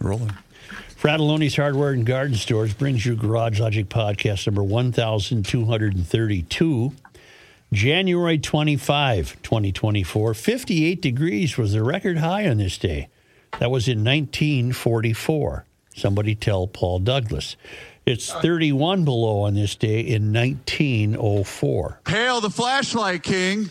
Rolling. Fratallone's Hardware and Garden Stores brings you Garage Logic Podcast number 1232. January 25, 2024. 58 degrees was the record high on this day. That was in 1944. Somebody tell Paul Douglas. It's 31 below on this day in 1904. Hail the flashlight king.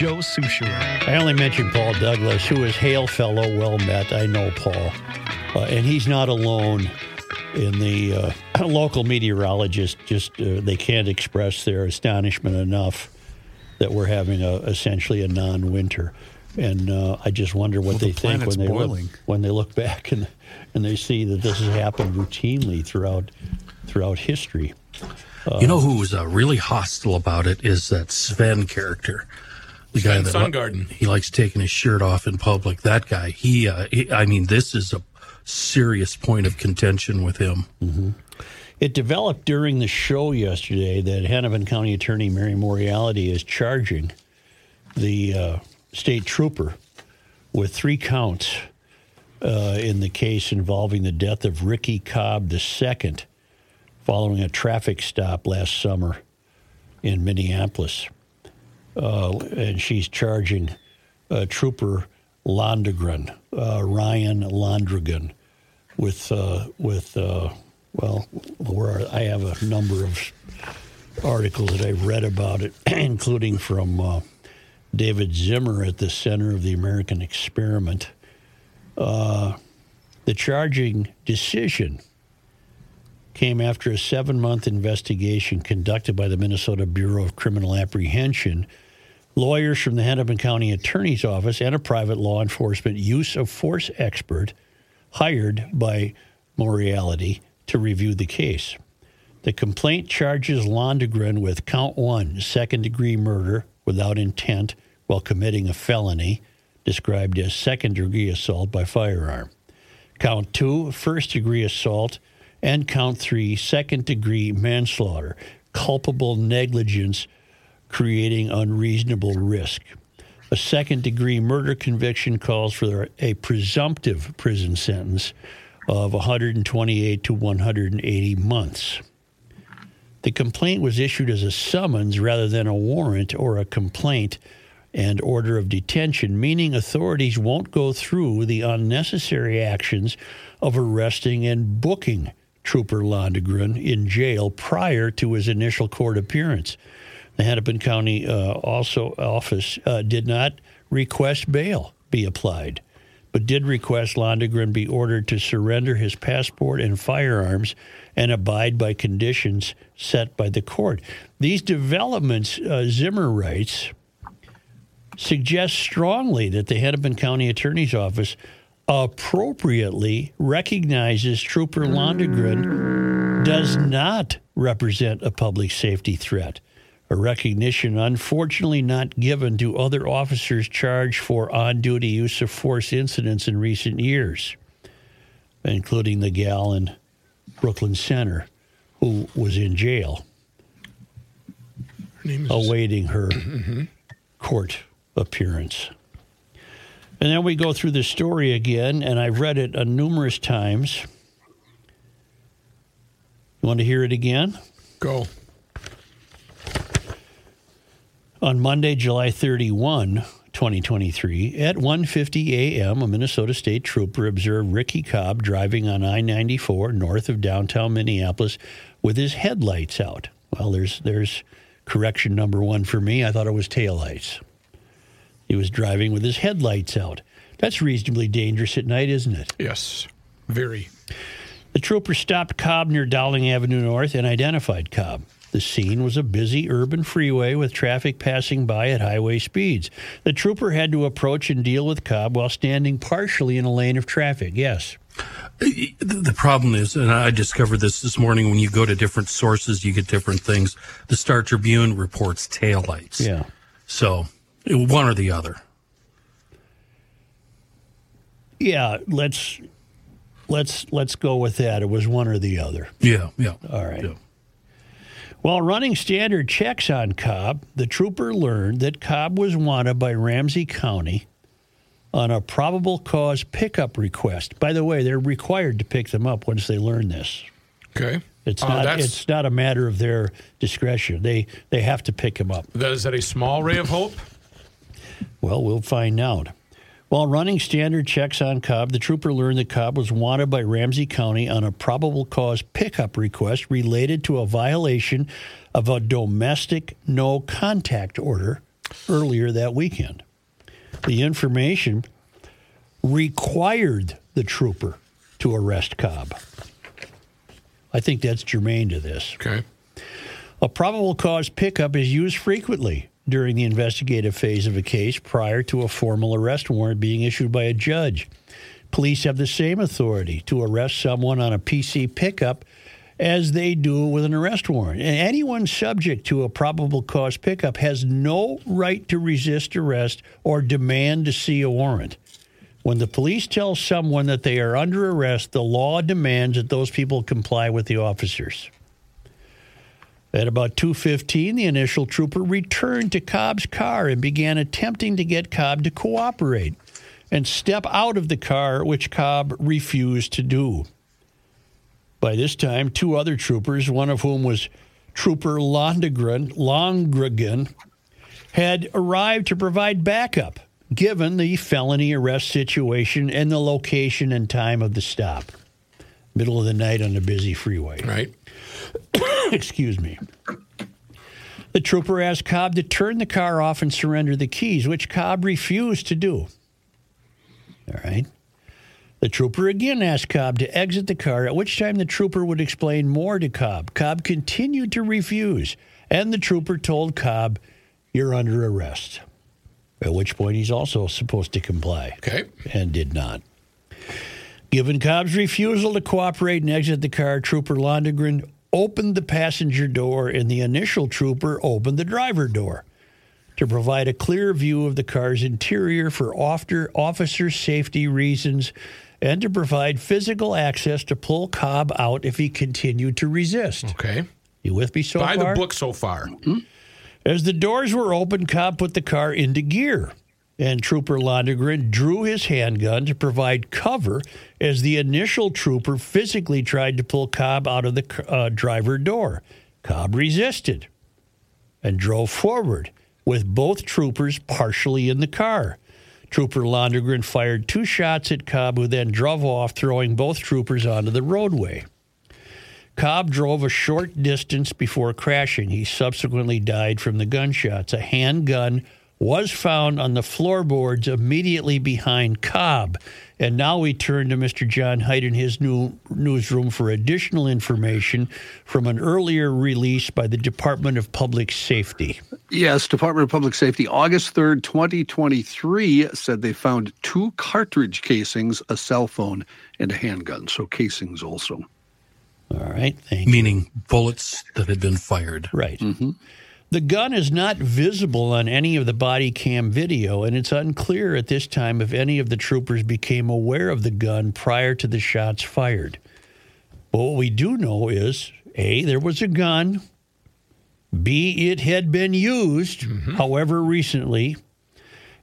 Joe Soucheray. I only mentioned Paul Douglas, who is hail fellow, well met. I know Paul. Uh, and he's not alone in the uh, local meteorologists just uh, they can't express their astonishment enough that we're having a essentially a non-winter and uh, I just wonder what Well, they the think when planet's they look when they look back and and they see that this has happened routinely throughout throughout history. You know who was uh, really hostile about it is that Sven character. The guy Sven that Sundgaard. he likes taking his shirt off in public. That guy. He, uh, he. I mean, this is a serious point of contention with him. It developed during the show yesterday that Hennepin County Attorney Mary Moriarty is charging the uh, state trooper with three counts uh, in the case involving the death of Ricky Cobb II following a traffic stop last summer in Minneapolis. Uh, and she's charging uh, Trooper Londregan, uh, Ryan Londregan, with uh, with uh, well, where I have a number of articles that I've read about it, including from David Zimmer at the Center of the American Experiment. The charging decision came after a seven month investigation conducted by the Minnesota Bureau of Criminal Apprehension. Lawyers from the Hennepin County Attorney's Office and a private law enforcement use of force expert hired by Moriarty to review the case. The complaint charges Londregan with count one, second degree murder without intent while committing a felony, described as second degree assault by firearm. Count two, first degree assault, and count three, second degree manslaughter, culpable negligence creating unreasonable risk. A second degree murder conviction calls for a presumptive prison sentence of 128 to 180 months. The complaint was issued as a summons rather than a warrant or a complaint and order of detention, meaning authorities won't go through the unnecessary actions of arresting and booking Trooper Londregan in jail prior to his initial court appearance. The Hennepin County uh, also office uh, did not request bail be applied, but did request Londregan be ordered to surrender his passport and firearms and abide by conditions set by the court. These developments, uh, Zimmer writes, suggest strongly that the Hennepin County Attorney's Office appropriately recognizes Trooper Londregan does not represent a public safety threat, a recognition unfortunately not given to other officers charged for on duty use of force incidents in recent years, including the gal in Brooklyn Center who was in jail Her name is awaiting her court appearance. And then we go through the story again, and I've read it uh, numerous times. You want to hear it again? Go. On Monday, July 31, 2023, at 1:50 a.m., a Minnesota State trooper observed Ricky Cobb driving on I-94 north of downtown Minneapolis with his headlights out. Well, there's there's correction number 1 for me. I thought it was taillights. He was driving with his headlights out. That's reasonably dangerous at night, isn't it? Yes. Very. The trooper stopped Cobb near Dowling Avenue North and identified Cobb. The scene was a busy urban freeway with traffic passing by at highway speeds. The trooper had to approach and deal with Cobb while standing partially in a lane of traffic. Yes. The the problem is, and I discovered this this morning, when you go to different sources, you get different things. The Star Tribune reports taillights. Yeah. So one or the other. Yeah, let's let's let's go with that. It was one or the other. Yeah, yeah. All right. Yeah. While running standard checks on Cobb, the trooper learned that Cobb was wanted by Ramsey County on a probable cause pickup request. By the way, they're required to pick them up once they learn this. Okay. It's Uh, not that's- it's not a matter of their discretion. They they have to pick him up. That, is that a small ray of hope? Well, we'll find out. While running standard checks on Cobb, the trooper learned that Cobb was wanted by Ramsey County on a probable cause pickup request related to a violation of a domestic no contact order earlier that weekend. The information required the trooper to arrest Cobb. I think that's germane to this. Okay. A probable cause pickup is used frequently during the investigative phase of a case prior to a formal arrest warrant being issued by a judge. Police have the same authority to arrest someone on a PC pickup as they do with an arrest warrant. And anyone subject to a probable cause pickup has no right to resist arrest or demand to see a warrant. When the police tell someone that they are under arrest, the law demands that those people comply with the officers. At about 2:15, the initial trooper returned to Cobb's car and began attempting to get Cobb to cooperate and step out of the car, which Cobb refused to do. By this time, two other troopers, one of whom was Trooper Londregan, had arrived to provide backup, given the felony arrest situation and the location and time of the stop. Middle of the night on a busy freeway. Right. Excuse me. The trooper asked Cobb to turn the car off and surrender the keys, which Cobb refused to do. All right. The trooper again asked Cobb to exit the car, at which time the trooper would explain more to Cobb. Cobb continued to refuse, and the trooper told Cobb, You're under arrest. At which point he's also supposed to comply Okay. and did not. Given Cobb's refusal to cooperate and exit the car, Trooper Londregan opened the passenger door and the initial trooper opened the driver door to provide a clear view of the car's interior for officer, officer safety reasons and to provide physical access to pull Cobb out if he continued to resist. Okay. You with me so By far? the book so far. Mm-hmm. As the doors were opened, Cobb put the car into gear, and Trooper Londregan drew his handgun to provide cover as the initial trooper physically tried to pull Cobb out of the uh, driver door. Cobb resisted and drove forward, with both troopers partially in the car. Trooper Londregan fired two shots at Cobb, who then drove off, throwing both troopers onto the roadway. Cobb drove a short distance before crashing. He subsequently died from the gunshots. A handgun was found on the floorboards immediately behind Cobb. And now we turn to Mr. John Heidt in his new newsroom for additional information from an earlier release by the Department of Public Safety. Yes, Department of Public Safety, August 3rd, 2023, said they found two cartridge casings, a cell phone, and a handgun. So casings also. All right, thank you. Meaning bullets that had been fired. Right. Mm-hmm. The gun is not visible on any of the body cam video, and it's unclear at this time if any of the troopers became aware of the gun prior to the shots fired. But what we do know is A, there was a gun, B, it had been used, however recently,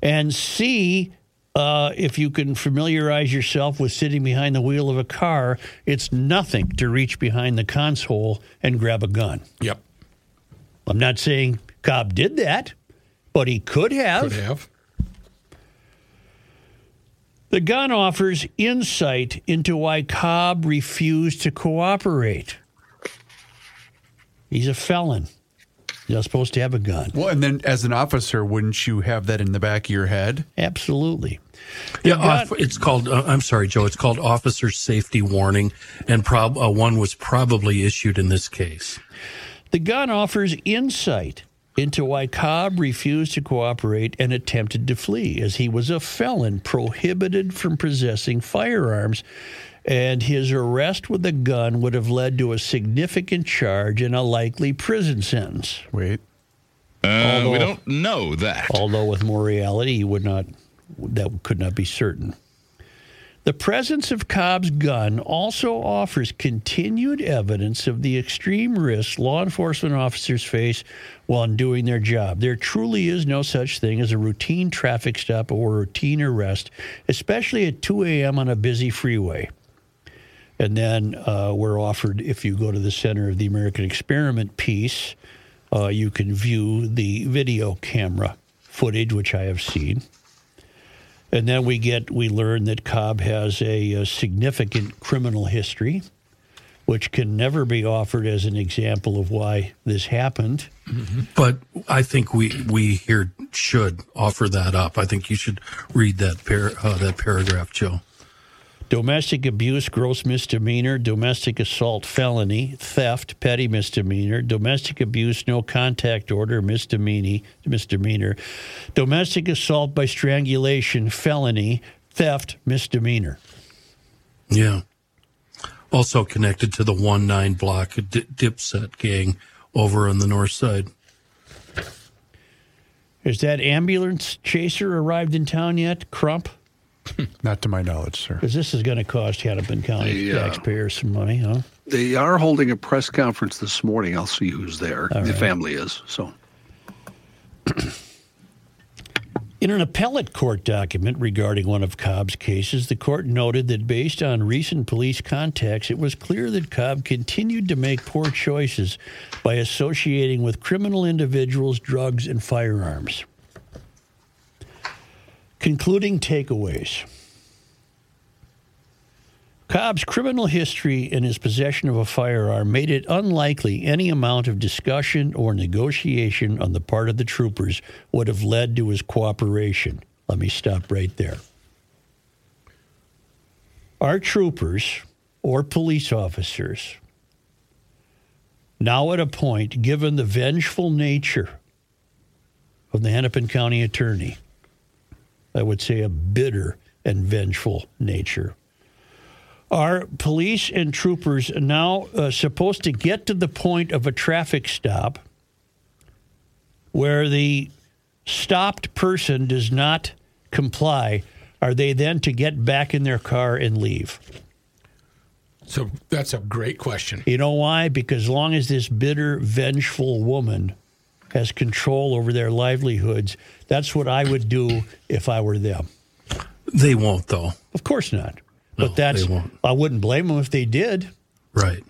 and C, uh, if you can familiarize yourself with sitting behind the wheel of a car, it's nothing to reach behind the console and grab a gun. Yep. I'm not saying Cobb did that, but he could have. Could have. The gun offers insight into why Cobb refused to cooperate. He's a felon. He's not supposed to have a gun. Well, and then as an officer, wouldn't you have that in the back of your head? Absolutely. Yeah, got- off, it's called. Uh, I'm sorry, Joe. It's called officer safety warning, and prob uh, one was probably issued in this case. The gun offers insight into why Cobb refused to cooperate and attempted to flee, as he was a felon prohibited from possessing firearms, and his arrest with a gun would have led to a significant charge and a likely prison sentence. Wait. Uh, we don't know that. Although with Moriarty, he would not. That could not be certain. The presence of Cobb's gun also offers continued evidence of the extreme risks law enforcement officers face while doing their job. There truly is no such thing as a routine traffic stop or routine arrest, especially at 2 a.m. on a busy freeway. And then uh, we're offered, if you go to the Center of the American Experiment piece, uh, you can view the video camera footage, which I have seen. And then we get, we learn that Cobb has a, a significant criminal history, which can never be offered as an example of why this happened. But I think we we here should offer that up. I think you should read that par- uh, that paragraph, Joe. Domestic abuse, gross misdemeanor, domestic assault, felony, theft, petty misdemeanor, domestic abuse, no contact order, misdemeanor, misdemeanor, domestic assault by strangulation, felony, theft, misdemeanor. Yeah. Also connected to the one nine block di- Dipset gang over on the north side. Has that ambulance chaser arrived in town yet, Crump? Not to my knowledge, sir. Because this is going to cost Hennepin County Yeah. Uh, taxpayers some money, huh? They are holding a press conference this morning. I'll see who's there. All the right. family is. So In an appellate court document regarding one of Cobb's cases, the court noted that based on recent police contacts, it was clear that Cobb continued to make poor choices by associating with criminal individuals, drugs, and firearms. Concluding takeaways Cobb's criminal history and his possession of a firearm made it unlikely any amount of discussion or negotiation on the part of the troopers would have led to his cooperation. Let me stop right there. Our troopers or police officers, now at a point, given the vengeful nature of the Hennepin County attorney, I would say a bitter and vengeful nature. Are police and troopers now uh, supposed to get to the point of a traffic stop where the stopped person does not comply? Are they then to get back in their car and leave? So that's a great question. You know why? Because as long as this bitter, vengeful woman has control over their livelihoods, that's what I would do if I were them. They won't though. Of course not. No, But that's they won't. I wouldn't blame them if they did. Right.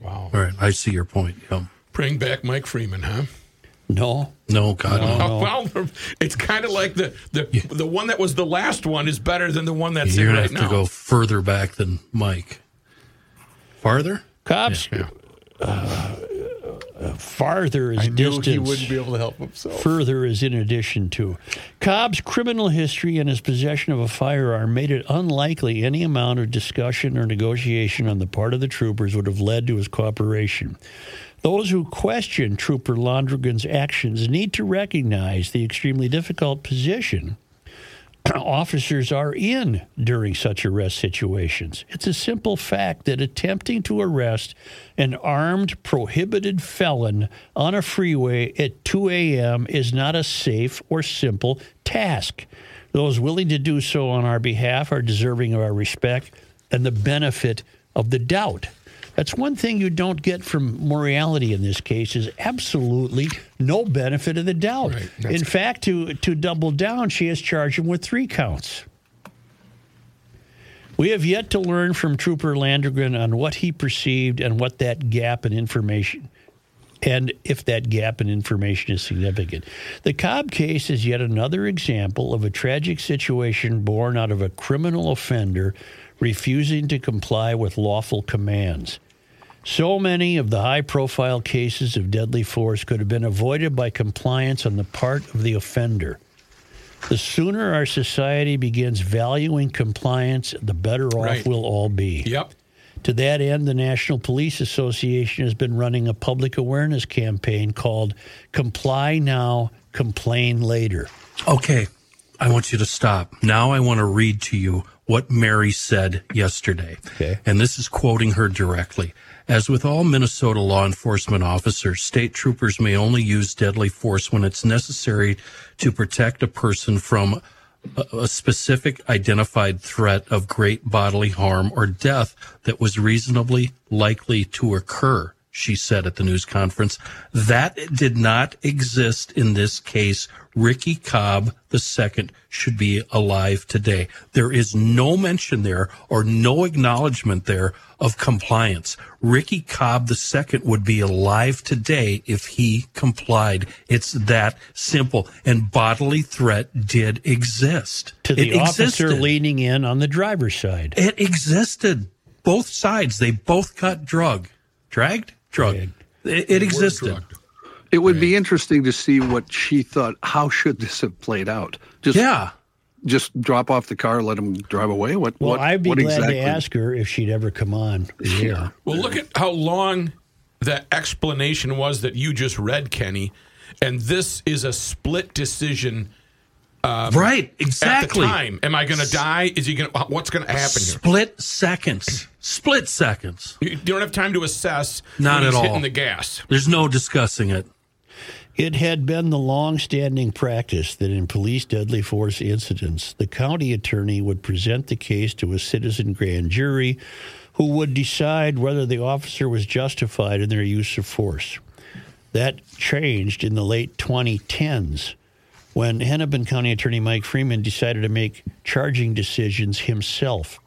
Wow. All right. I see your point. Yeah. Bring back Mike Freeman, huh? No. No, God. no. Oh, well, it's kind of like the, the the one that was the last one is better than the one that's You're in right have now. to go further back than Mike. Farther? Cops Yeah. Uh, Uh, farther is I knew distance. he wouldn't be able to help himself. Further is in addition to. Cobb's criminal history and his possession of a firearm made it unlikely any amount of discussion or negotiation on the part of the troopers would have led to his cooperation. Those who question Trooper Londregan's actions need to recognize the extremely difficult position officers are in during such arrest situations. It's a simple fact that attempting to arrest an armed, prohibited felon on a freeway at 2 a.m. is not a safe or simple task. Those willing to do so on our behalf are deserving of our respect and the benefit of the doubt. That's one thing you don't get from Moriarty in this case is absolutely no benefit of the doubt. Right, in fact, to to double down, she has charged him with three counts. We have yet to learn from Trooper Londregan on what he perceived and what that gap in information and if that gap in information is significant. The Cobb case is yet another example of a tragic situation born out of a criminal offender refusing to comply with lawful commands. So many of the high profile cases of deadly force could have been avoided by compliance on the part of the offender. The sooner our society begins valuing compliance, the better off Right. we'll all be. Yep. To that end, the National Police Association has been running a public awareness campaign called Comply Now, Complain Later. Okay, I want you to stop. Now I want to read to you what Mary said yesterday. Okay. And this is quoting her directly. As with all Minnesota law enforcement officers, state troopers may only use deadly force when it's necessary to protect a person from a, specific identified threat of great bodily harm or death that was reasonably likely to occur, she said at the news conference. That did not exist in this case. Ricky Cobb II should be alive today. There is no mention there or no acknowledgement there of compliance. Ricky Cobb II would be alive today if he complied. It's that simple. And bodily threat did exist. To the It officer existed. leaning in on the driver's side. It existed. Both sides. They both got drug. Dragged? Drug. Dragged. It, it existed. It would be interesting to see what she thought. How should this have played out? Just Yeah. Just drop off the car, let him drive away. What? Well, what, I'd be what glad exactly? to ask her if she'd ever come on. the air. Well, look at how long the explanation was that you just read, Kenny. And this is a split decision um, right. at Exactly. the time. Am I going to die? Is he going? to What's going to happen here? Split seconds. Split seconds. You don't have time to assess. Not when at he's all. Hitting the gas. There's no discussing it. It had been the long-standing practice that in police deadly force incidents, the county attorney would present the case to a citizen grand jury who would decide whether the officer was justified in their use of force. That changed in the late 2010s when Hennepin County Attorney Mike Freeman decided to make charging decisions himself.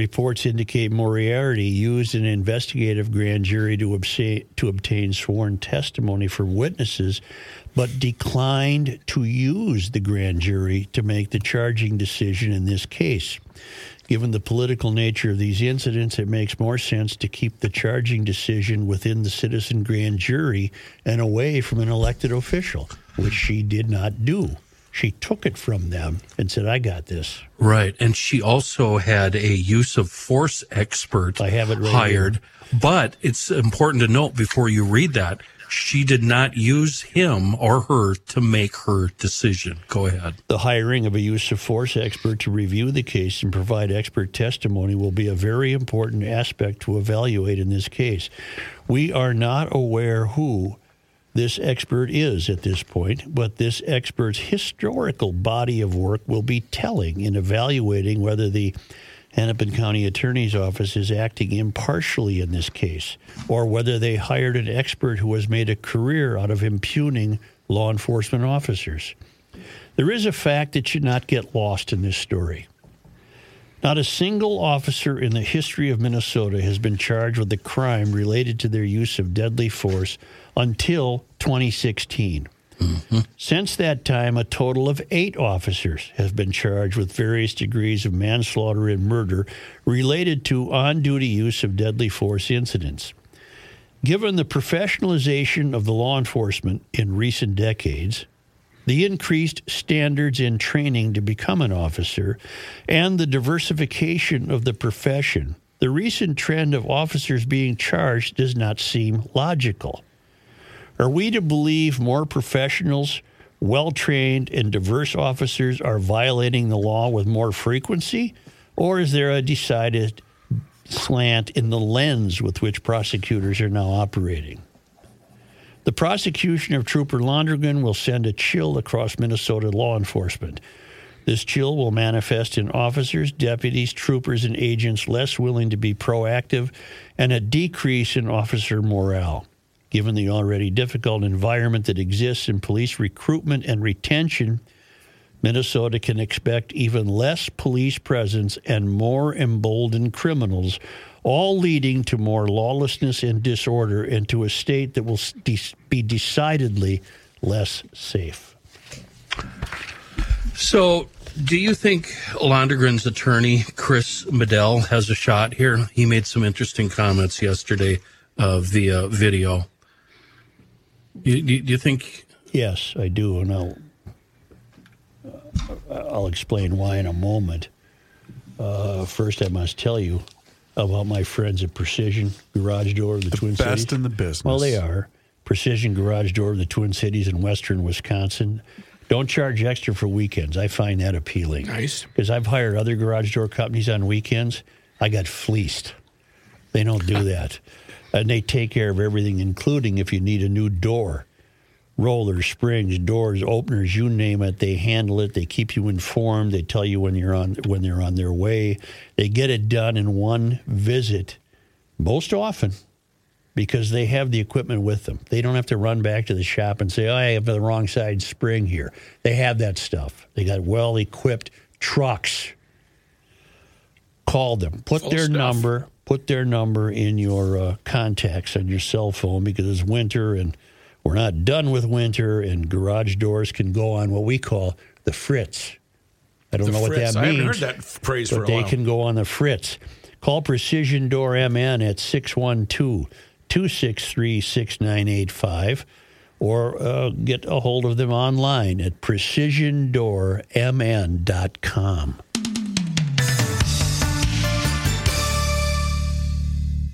Reports indicate Moriarty used an investigative grand jury to, obsa- to obtain sworn testimony from witnesses, but declined to use the grand jury to make the charging decision in this case. Given the political nature of these incidents, it makes more sense to keep the charging decision within the citizen grand jury and away from an elected official, which she did not do. She took it from them and said, I got this. Right. And she also had a use of force expert I have it right hired. But it's important to note before you read that, she did not use him or her to make her decision. Go ahead. The hiring of a use of force expert to review the case and provide expert testimony will be a very important aspect to evaluate in this case. We are not aware who this expert is at this point, but this expert's historical body of work will be telling in evaluating whether the Hennepin County Attorney's Office is acting impartially in this case, or whether they hired an expert who has made a career out of impugning law enforcement officers. There is a fact that should not get lost in this story. Not a single officer in the history of Minnesota has been charged with a crime related to their use of deadly force until 2016. Since that time, a total of eight officers have been charged with various degrees of manslaughter and murder related to on duty use of deadly force incidents. Given the professionalization of the law enforcement in recent decades, the increased standards in training to become an officer, and the diversification of the profession, the recent trend of officers being charged does not seem logical. Are we to believe more professionals, well trained, and diverse officers are violating the law with more frequency? Or is there a decided slant in the lens with which prosecutors are now operating? The prosecution of Trooper Londregan will send a chill across Minnesota law enforcement. This chill will manifest in officers, deputies, troopers, and agents less willing to be proactive and a decrease in officer morale. Given the already difficult environment that exists in police recruitment and retention, Minnesota can expect even less police presence and more emboldened criminals, all leading to more lawlessness and disorder and to a state that will be decidedly less safe. So, do you think Londregan's attorney, Chris Madel, has a shot here? He made some interesting comments yesterday uh, via video. You, do, do you think? Yes, I do, and I'll uh, I'll explain why in a moment. Uh, first, I must tell you about my friends at Precision Garage Door of the, Twin best Cities. in the business. Well, they are Precision Garage Door of the Twin Cities in Western Wisconsin. Don't charge extra for weekends. I find that appealing. Nice. Because I've hired other garage door companies on weekends. I got fleeced. They don't do that. And they take care of everything, including if you need a new door rollers, springs, doors, openers, you name it. They handle it. They keep you informed. They tell you when you're on when they're on their way. They get it done in one visit, most often, because they have the equipment with them. They don't have to run back to the shop and say, "Oh, I have the wrong side spring here." They have that stuff. They got well equipped trucks. Call them. Put Full their stuff. number. Put their number in your uh, contacts on your cell phone because it's winter and we're not done with winter, and garage doors can go on what we call the fritz. I don't The know Fritz. what that I means. haven't heard that phrase but for a they while. can go on the fritz. Call Precision Door MN at 612 263 6985 or uh, get a hold of them online at precisiondoormn.com.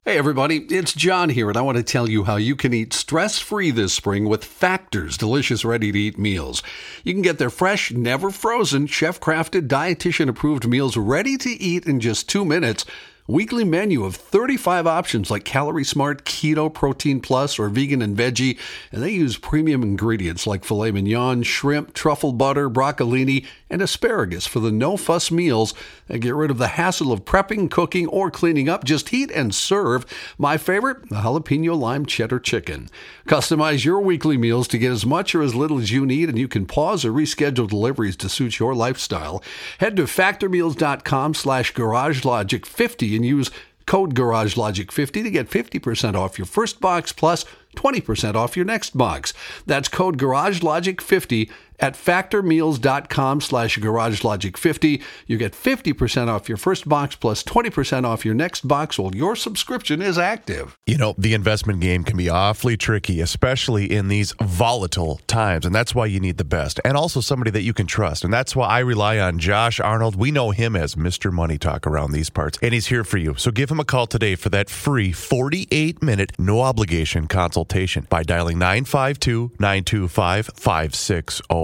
Hey, everybody, it's John here, and I want to tell you how you can eat stress free this spring with Factor's delicious ready to eat meals. You can get their fresh, never frozen, chef crafted, dietitian approved meals ready to eat in just two minutes. Weekly menu of 35 options like Calorie Smart, Keto, Protein Plus, or Vegan and Veggie, and they use premium ingredients like filet mignon, shrimp, truffle butter, broccolini, and asparagus for the no fuss meals and get rid of the hassle of prepping, cooking, or cleaning up. Just heat and serve. My favorite, the jalapeno lime cheddar chicken. Customize your weekly meals to get as much or as little as you need, and you can pause or reschedule deliveries to suit your lifestyle. Head to factormeals.com slash garagelogic50 and use code garagelogic50 to get 50% off your first box plus 20% off your next box. That's code garagelogic50 at factormeals.com slash garagelogic50. You get 50% off your first box plus 20% off your next box while your subscription is active. You know, the investment game can be awfully tricky, especially in these volatile times. And that's why you need the best and also somebody that you can trust. And that's why I rely on Josh Arnold. We know him as Mr. Money Talk around these parts, and he's here for you. So give him a call today for that free 48 minute, no obligation consultation by dialing 952 925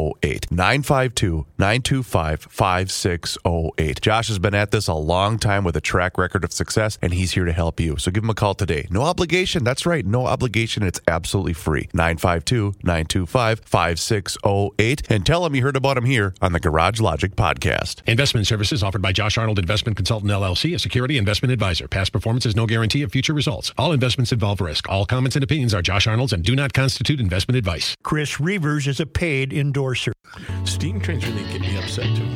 5608. 952 925 5608. Josh has been at this a long time with a track record of success, and he's here to help you. So give him a call today. No obligation. That's right. No obligation. It's absolutely free. 952 925 5608. And tell him you heard about him here on the Garage Logic podcast. Investment services offered by Josh Arnold Investment Consultant LLC, a security investment advisor. Past performance is no guarantee of future results. All investments involve risk. All comments and opinions are Josh Arnold's and do not constitute investment advice. Chris Reavers is a paid endorser. Steam trains really get me upset too.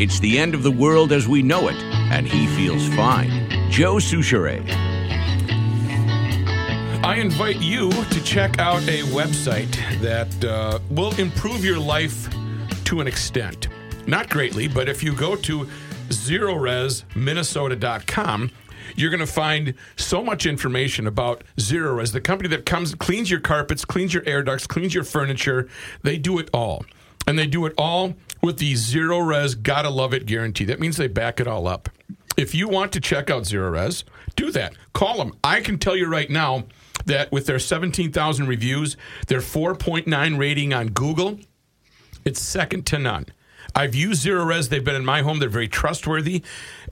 It's the end of the world as we know it, and he feels fine. Joe Soucheray. I invite you to check out a website that uh, will improve your life to an extent. Not greatly, but if you go to zerorezminnesota.com, you're going to find so much information about Zerorez, the company that comes, cleans your carpets, cleans your air ducts, cleans your furniture. They do it all. And they do it all with the Zerorez Gotta Love It guarantee. That means they back it all up. If you want to check out Zerorez, do that. Call them. I can tell you right now that with their 17,000 reviews, their 4.9 rating on Google, it's second to none. I've used Zerorez. They've been in my home. They're very trustworthy,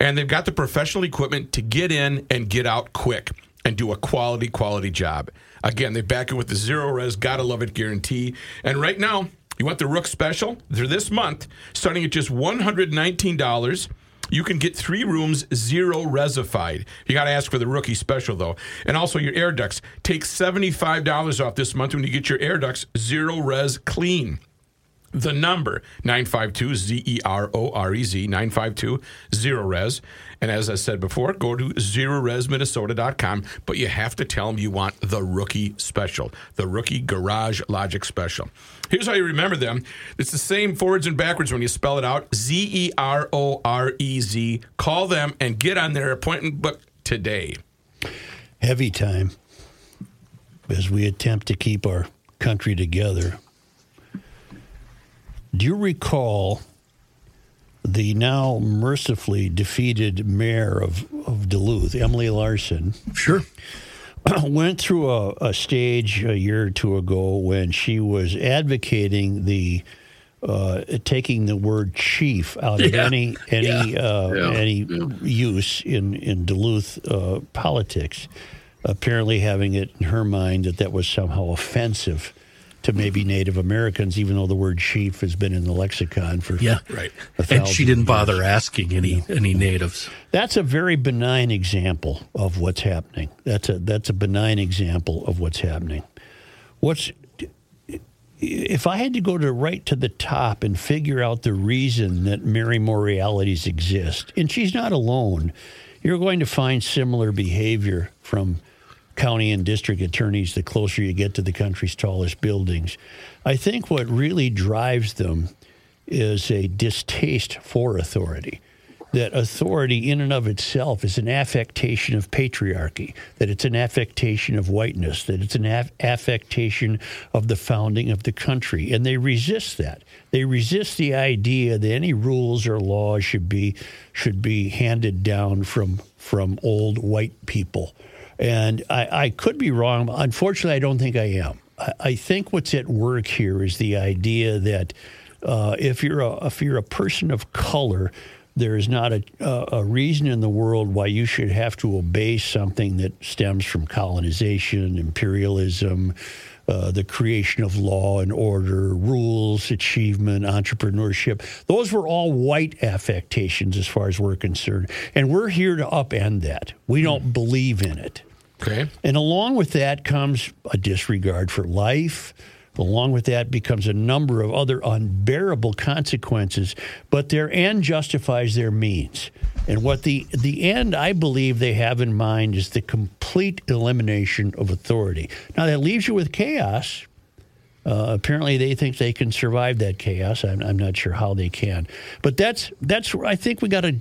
and they've got the professional equipment to get in and get out quick and do a quality, quality job. Again, they back it with the Zerorez Gotta Love It guarantee. And right now, you want the Rook special? They're this month, starting at just $119. You can get three rooms zero resified. You got to ask for the rookie special though, and also your air ducts. Take seventy five dollars off this month when you get your air ducts zero res clean. The number 952 Z E R O R E Z 952 Zerorez. And as I said before, go to zerorezminnesota.com, but you have to tell them you want the rookie special, the rookie garage logic special. Here's how you remember them. It's the same forwards and backwards when you spell it out. Z E R O R E Z. Call them and get on their appointment book today. Heavy time as we attempt to keep our country together. Do you recall the now mercifully defeated mayor of, of Duluth, Emily Larson? Sure. Went through a, a stage a year or two ago when she was advocating the uh, taking the word chief out of Yeah. any any Yeah. uh, Yeah. any use in in Duluth uh, politics. Apparently, having it in her mind that that was somehow offensive to maybe Native Americans, even though the word chief has been in the lexicon for Yeah. Right. And she didn't years. bother asking any any natives. That's a very benign example of what's happening. That's a that's a benign example of what's happening. What's if I had to go to right to the top and figure out the reason that Mary Moriarties exist, and she's not alone, you're going to find similar behavior from county and district attorneys the closer you get to the country's tallest buildings. I think what really drives them is a distaste for authority. That authority, in and of itself, is an affectation of patriarchy, that it's an affectation of whiteness, that it's an aff- affectation of the founding of the country. And they resist that. They resist the idea that any rules or laws should be, should be handed down from, from old white people. And I, I could be wrong. Unfortunately, I don't think I am. I, I think what's at work here is the idea that uh, if you're a if you're a person of color, there is not a a reason in the world why you should have to obey something that stems from colonization, imperialism, uh, the creation of law and order, rules, achievement, entrepreneurship. Those were all white affectations as far as we're concerned, and we're here to upend that. We don't believe in it. Okay. And along with that comes a disregard for life. Along with that becomes a number of other unbearable consequences, but their end justifies their means. And what the the end I believe they have in mind is the complete elimination of authority. Now that leaves you with chaos. Uh, apparently, they think they can survive that chaos. I'm, I'm not sure how they can, but that's that's where I think we got to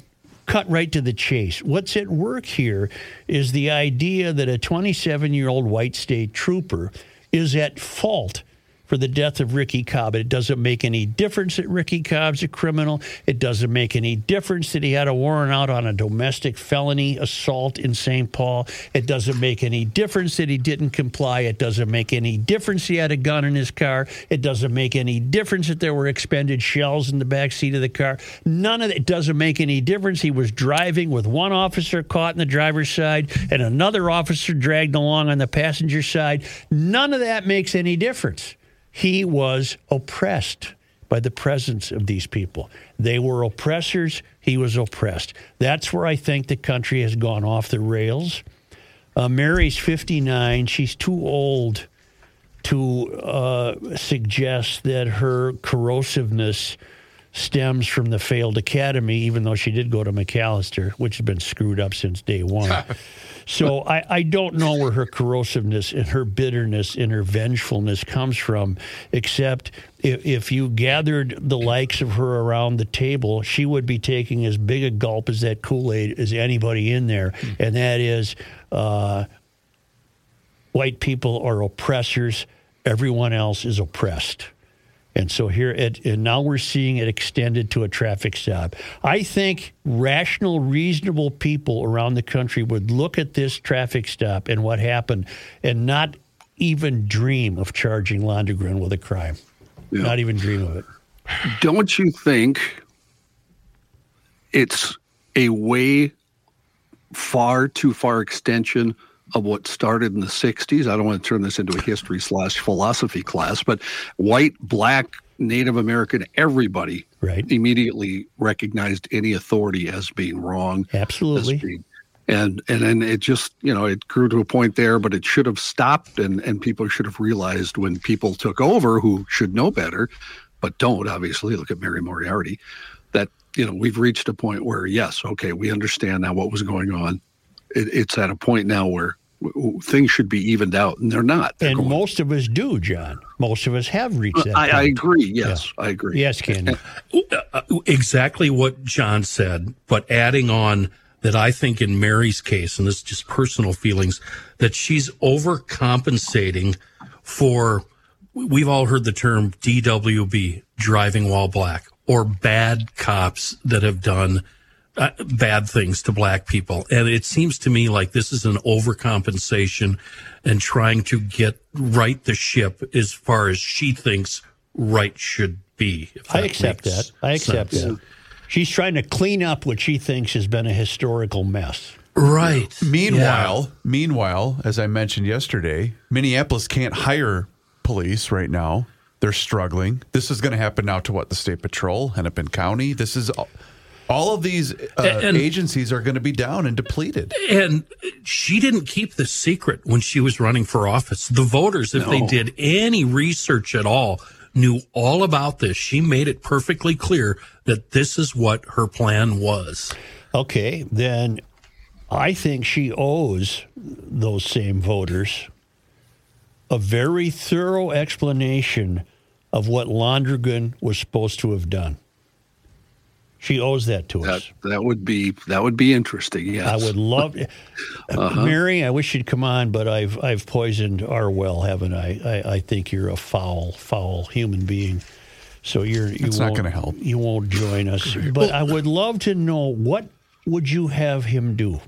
cut right to the chase. What's at work here is the idea that a 27 year old white state trooper is at fault for the death of Ricky Cobb. It doesn't make any difference that Ricky Cobb's a criminal. It doesn't make any difference that he had a warrant out on a domestic felony assault in St. Paul. It doesn't make any difference that he didn't comply. It doesn't make any difference he had a gun in his car. It doesn't make any difference that there were expended shells in the back seat of the car. None of it, doesn't make any difference. He was driving with one officer caught in the driver's side and another officer dragged along on the passenger side. None of that makes any difference he was oppressed by the presence of these people. They were oppressors, he was oppressed. That's where I think the country has gone off the rails. Uh, Mary's 59, she's too old to uh, suggest that her corrosiveness stems from the failed academy, even though she did go to Macalester, which has been screwed up since day one. so I, I don't know where her corrosiveness and her bitterness and her vengefulness comes from, except if, if you gathered the likes of her around the table, she would be taking as big a gulp as that Kool Aid as anybody in there. And that is uh, white people are oppressors, everyone else is oppressed. And so here, it, and now we're seeing it extended to a traffic stop. I think rational, reasonable people around the country would look at this traffic stop and what happened and not even dream of charging Londregan with a crime. Not even dream of it. Don't you think it's a way far too far extension of what started in the 60s? I don't want to turn this into a history slash philosophy class, but white, black, Native American, everybody right. immediately recognized any authority as being wrong. Absolutely. being- and and then it just you know it grew to a point there, but it should have stopped, and and people should have realized when people took over who should know better. but don't obviously look at Mary Moriarty. That you know we've reached a point where yes, okay, we understand now what was going on. It, it's at a point now where w- w- things should be evened out, and they're not. They're And going- most of us do, John. Most of us have reached that. I, I agree. Yes, I agree. Yes, Candy. Uh, exactly what John said, but adding on that I think in Mary's case, and this is just personal feelings, that she's overcompensating for, we've all heard the term DWB, driving while black, or bad cops that have done uh, bad things to black people. And it seems to me like this is an overcompensation and trying to get right the ship as far as she thinks right should be. if I accept that. I accept sense. that. She's trying to clean up what she thinks has been a historical mess. Right. Meanwhile, meanwhile, as I mentioned yesterday, Minneapolis can't hire police right now. They're struggling. This is going to happen now to what the state patrol, Hennepin County. This is all, all of these uh, And- agencies are going to be down and depleted. And she didn't keep the secret when she was running for office. The voters, if they did any research at all, knew all about this. She made it perfectly clear that this is what her plan was. Okay, then I think she owes those same voters a very thorough explanation of what Londregan was supposed to have done. She owes that to us. That that would be that would be interesting. Yes, I would love, Uh-huh. Mary. I wish you'd come on, but I've I've poisoned our well, haven't I? I, I think you're a foul, foul human being. So you're you It's not won't- gonna help. You won't join us. But I would love to know what would you have him do?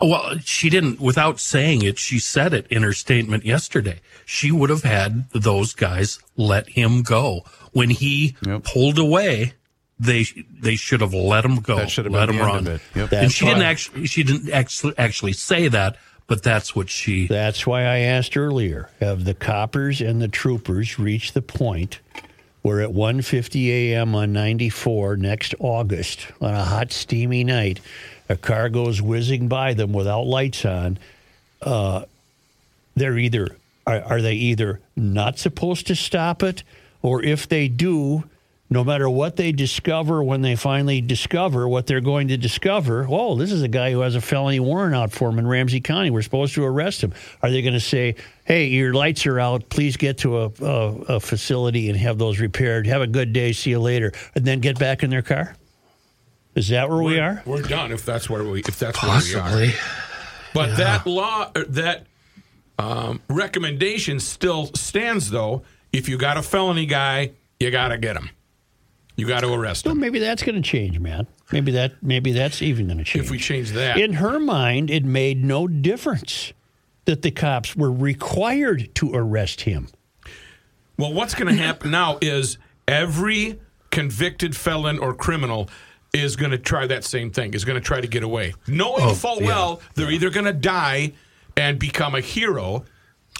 Well, she didn't, without saying it, she said it in her statement yesterday. She would have had those guys let him go. When he Yep. pulled away, they they should have let him go. That should have let been him the run. end of it. Yep. and That's she didn't actually she didn't actually actually say that, but that's what she That's why I asked earlier: Have the coppers and the troopers reached the point where, at 1:50 a.m. on 94 next August, on a hot, steamy night, a car goes whizzing by them without lights on? Uh, they're either are, are they either not supposed to stop it, or if they do. No matter what they discover when they finally discover what they're going to discover, oh, this is a guy who has a felony warrant out for him in Ramsey County. We're supposed to arrest him. Are they going to say, hey, your lights are out. Please get to a, a, a facility and have those repaired. Have a good day. See you later. And then get back in their car? Is that where we are? We're done if that's where we if that's where we are. possibly. But that law, er, that um, recommendation still stands, though. If you got a felony guy, you got to get him. You got to arrest Well, him. maybe that's going to change, man. Maybe that maybe that's even going to change. If we change that, In her mind, it made no difference that the cops were required to arrest him. well, what's going to happen now is every convicted felon or criminal is going to try that same thing. Is going to try to get away, knowing Oh, full yeah. well they're either going to die and become a hero,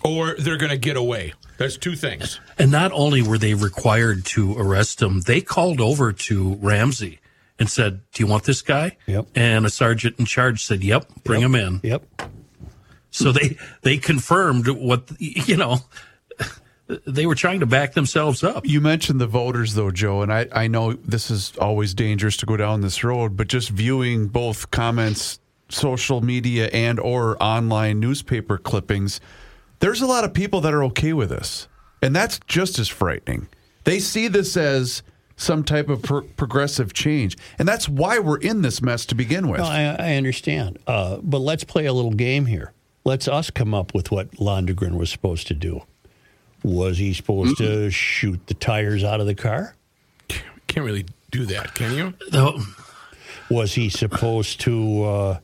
or they're going to get away. There's two things. And not only were they required to arrest him, they called over to Ramsey and said, "Do you want this guy?" Yep. And a sergeant in charge said, "Yep, bring him in." Yep. So they they confirmed what you know. They were trying to back themselves up. You mentioned the voters, though, Joe, and I, I know this is always dangerous to go down this road, but just viewing both comments, social media, and or online newspaper clippings, there's a lot of people that are okay with this, and that's just as frightening. They see this as some type of pro- progressive change, and that's why we're in this mess to begin with. No, I, I understand. Uh, but let's play a little game here. Let's us come up with what Londregan was supposed to do. Was he supposed to shoot the tires out of the car? Can't really do that, can you? Though, Was he supposed to? Uh,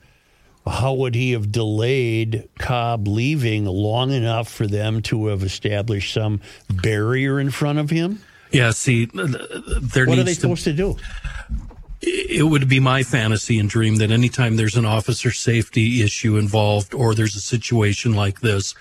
how would he have delayed Cobb leaving long enough for them to have established some barrier in front of him? yeah, see, there What are they to supposed to do? it would be my fantasy and dream that anytime there's an officer safety issue involved or there's a situation like this,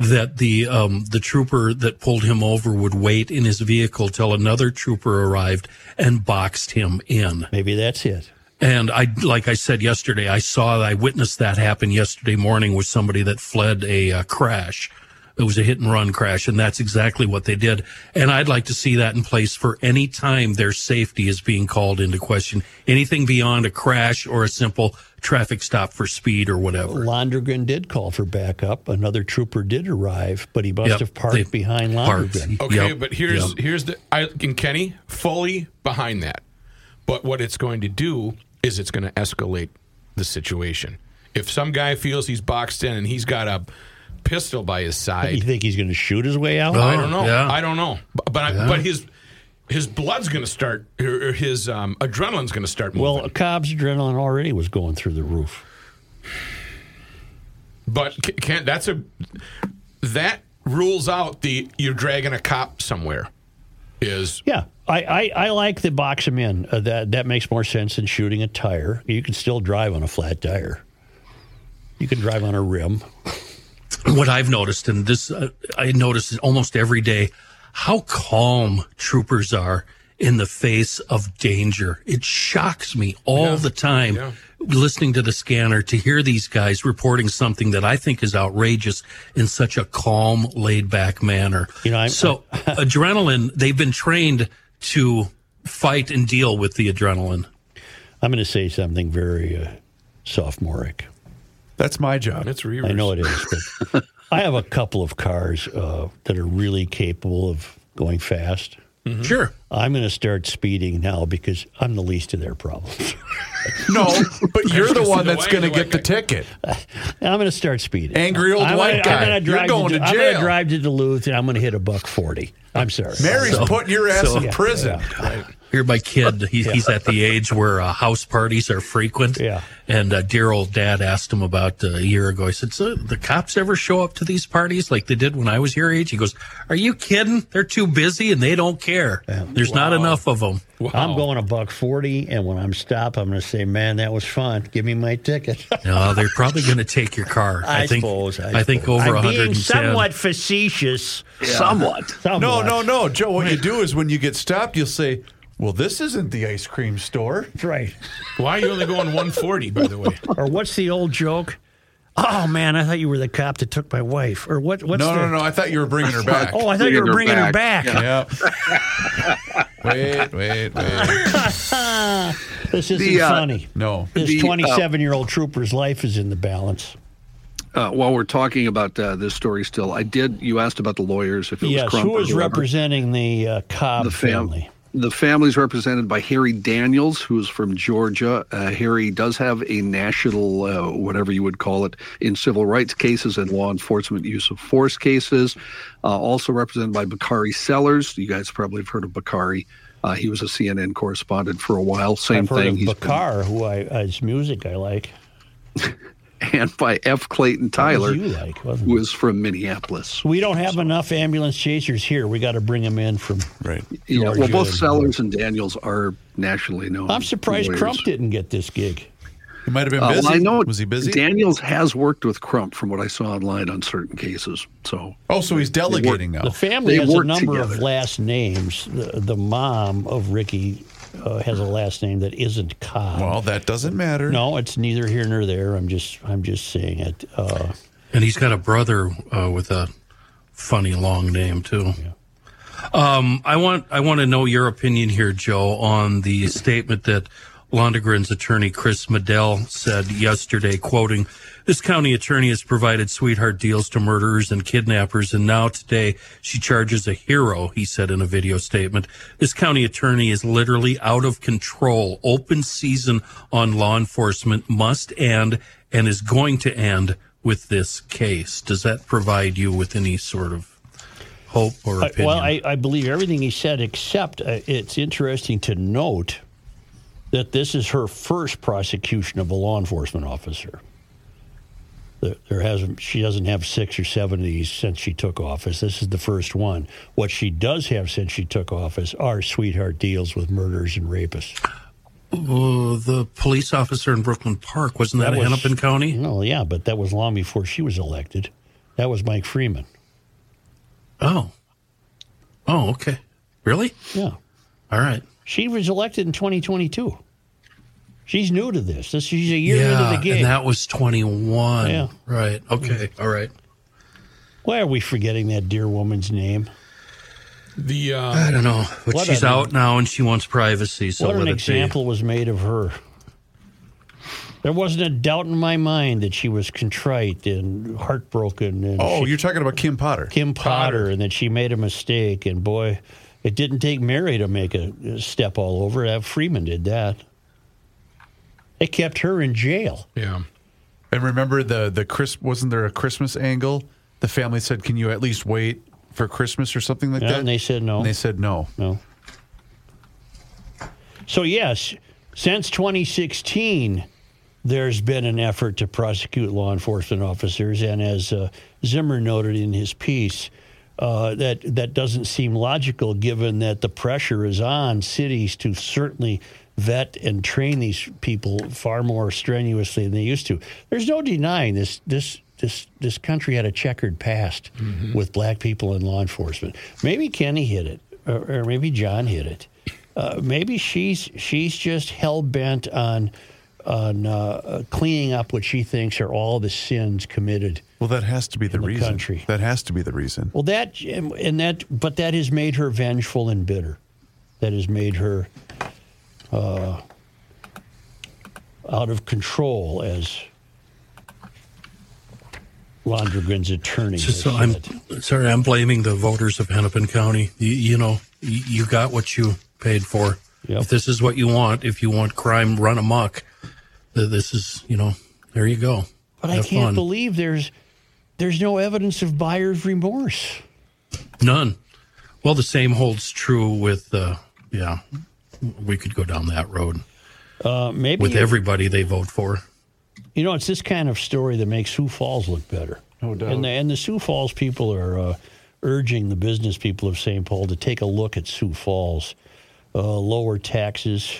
that the um, the trooper that pulled him over would wait in his vehicle till another trooper arrived and boxed him in. Maybe that's it. And I, like I said yesterday, I saw, I witnessed that happen yesterday morning with somebody that fled a uh, crash it was a hit and run crash, and that's exactly what they did. And I'd like to see that in place for any time their safety is being called into question. Anything beyond a crash or a simple traffic stop for speed or whatever. Londregan did call for backup. Another trooper did arrive, but he must Yep, have parked they behind parked. Okay, Yep, but here's yep. here's the I and Kenny fully behind that. But what it's going to do is it's going to escalate the situation. If some guy feels he's boxed in and he's got a pistol by his side, You think he's going to shoot his way out? I don't know. yeah. I don't know. But but, I, but his his blood's going to start or or his um, adrenaline's going to start moving. Well, Cobb's adrenaline already was going through the roof. But ca- can't that's a that rules out the you're dragging a cop somewhere. Is Yeah, I, I, I like the box them in. Uh, that that makes more sense than shooting a tire. You can still drive on a flat tire. You can drive on a rim. what I've noticed, and this uh, I notice almost every day, how calm troopers are in the face of danger. It shocks me all Yeah. the time Yeah. Listening to the scanner to hear these guys reporting something that I think is outrageous in such a calm, laid back manner. You know, I'm- so adrenaline, they've been trained to fight and deal with the adrenaline. I'm going to say something very uh, sophomoric. That's my job. it's reverse. I know it is, but I have a couple of cars uh, that are really capable of going fast. Mm-hmm. Sure. I'm going to start speeding now because I'm the least of their problems. No, but you're the one that's going to get the ticket. I'm going to start speeding. Angry old I'm white gonna, guy. I'm You're going to, to I'm going to drive to Duluth and I'm going to hit a buck forty. I'm sorry. Mary's So- putting your ass so- in prison. Here, my kid, he, he's at the age where uh, house parties are frequent. Yeah. And uh, dear old dad asked him about uh, a year ago. He said, "So the cops ever show up to these parties like they did when I was your age?" He goes, "Are you kidding? They're too busy and they don't care. There's not enough of them." I'm going a buck forty, and when I'm stopped, I'm going to say, "Man, that was fun. Give me my ticket." No, they're probably going to take your car. I, think. suppose. I, think suppose. over I'm 110. being somewhat facetious. Somewhat. Somewhat. No, no, no, Joe. What you do is when you get stopped, you'll say, "Well, this isn't the ice cream store." That's right. Why are you only going 140? By the way, Or what's the old joke? Oh man, I thought you were the cop that took my wife. Or what? What's No, the, no, no. I thought you were bringing her back. Oh, I thought you were bringing her back. Yeah. wait, wait, wait. This isn't The, uh, funny. No. This uh, 27 year old trooper's life is in the balance. Uh, while we're talking about uh, this story still, I did. You asked about the lawyers. If it Yes, was Crump who or is whoever. representing the uh, Cobb the fam- family? The family is represented by Harry Daniels, who is from Georgia. Uh, Harry does have a national, uh, whatever you would call it, in civil rights cases and law enforcement use of force cases. Uh, also represented by Bakari Sellers. You guys probably have heard of Bakari. Uh, he was a CNN correspondent for a while. Same I've heard thing. of He's been- Bakar, who I his music I like. and by F. Clayton Tyler, you like, wasn't who it? is from Minneapolis. We don't have enough ambulance chasers here. We got to bring them in from. Right. Yeah, well, both Sellers and Daniels are nationally known. I'm surprised lawyers. Crump didn't get this gig. He might have been Uh, busy. well, I know Was he busy? Daniels has worked with Crump from what I saw online on certain cases. So oh, so he's delegating now. The family They has a work number of last names. The, the mom of Ricky uh, has a last name that isn't Cobb. Well, that doesn't matter. no, it's neither here nor there. I'm just I'm just saying it. Uh, And he's got a brother uh, with a funny long name too. Um, I want I want to know your opinion here, Joe, on the statement that Londregan's attorney Chris Madel said yesterday, quoting, "This county attorney has provided sweetheart deals to murderers and kidnappers, and now today she charges a hero." He said in a video statement, "This county attorney is literally out of control. Open season on law enforcement must end and is going to end." With this case, does that provide you with any sort of hope or opinion? well, I, I believe everything he said, except uh, it's interesting to note that this is her first prosecution of a law enforcement officer. There, there hasn't she doesn't have six or seven of these since she took office. This is the first one. What she does have since she took office are sweetheart deals with murderers and rapists. Oh, the police officer in Brooklyn Park wasn't that, That was- Hennepin County? No, yeah, but that was long before she was elected. That was Mike Freeman. Oh, oh, okay, really? Yeah. All right. She was elected in 2022. She's new to this. This she's a year yeah, into the game. and that was twenty one. Yeah. Right. Okay. All right. Why are we forgetting that dear woman's name? The uh, I don't know, but she's a- out now and she wants privacy. So what an let it be. example was made of her. There wasn't a doubt in my mind that she was contrite and heartbroken. And Oh, she- you're talking about Kim Potter. Kim Potter, and that she made a mistake. And boy, it didn't take Mary to make a, a step all over. That Freeman did that. They kept her in jail. yeah. And remember the the Chris wasn't there a Christmas angle? The family said, "Can you at least wait for Christmas or something like Yeah, that?" and they said no. And they said no. No. So, yes, since 2016, there's been an effort to prosecute law enforcement officers. And as uh, Zimmer noted in his piece, uh, that, that doesn't seem logical given that the pressure is on cities to certainly vet and train these people far more strenuously than they used to. There's no denying this. This this this country had a checkered past with black people in law enforcement. Maybe Kenny hit it, or, or maybe John hit it. Uh, maybe she's she's just hell bent on on uh, cleaning up what she thinks are all the sins committed. Well, that has to be the the reason. country. That has to be the reason. Well, that and that, but that has made her vengeful and bitter. That has made her uh, out of control, as Londregan's attorney. So, so I'm sorry, I'm blaming the voters of Hennepin County. You, you know, you, got what you paid for. Yep. If this is what you want, if you want crime run amok, this is, you know, there you go. But I can't fun. believe there's there's no evidence of buyer's remorse. None. Well, the same holds true with, uh, yeah, we could go down that road Uh, maybe with everybody they vote for. You know, it's this kind of story that makes Sioux Falls look better. No doubt. And the, and the Sioux Falls people are uh, urging the business people of St. Paul to take a look at Sioux Falls. Uh, lower taxes,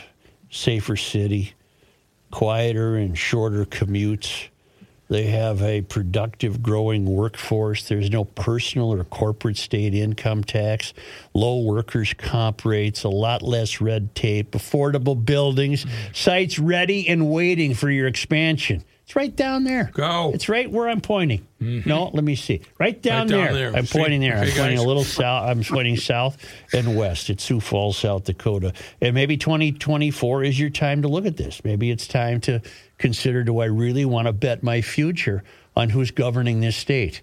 safer city, quieter and shorter commutes. They have a productive, growing workforce. There's no personal or corporate state income tax, low workers' comp rates, a lot less red tape, affordable buildings, sites ready and waiting for your expansion. It's right down there. Go. It's right where I'm pointing. Mm-hmm. No, let me see. Right down, down there. there. I'm See? pointing there. I'm pointing guys. a little south. I'm pointing south and west. It's Sioux Falls, South Dakota. And maybe 2024 is your time to look at this. Maybe it's time to consider do I really want to bet my future on who's governing this state?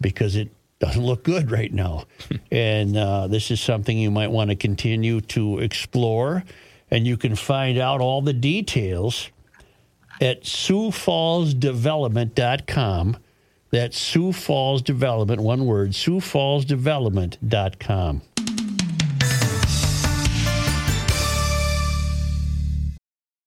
Because it doesn't look good right now. and uh, this is something you might want to continue to explore. And you can find out all the details at SiouxFallsDevelopment.com. That's Sioux Falls Development, one word, SiouxFallsDevelopment.com.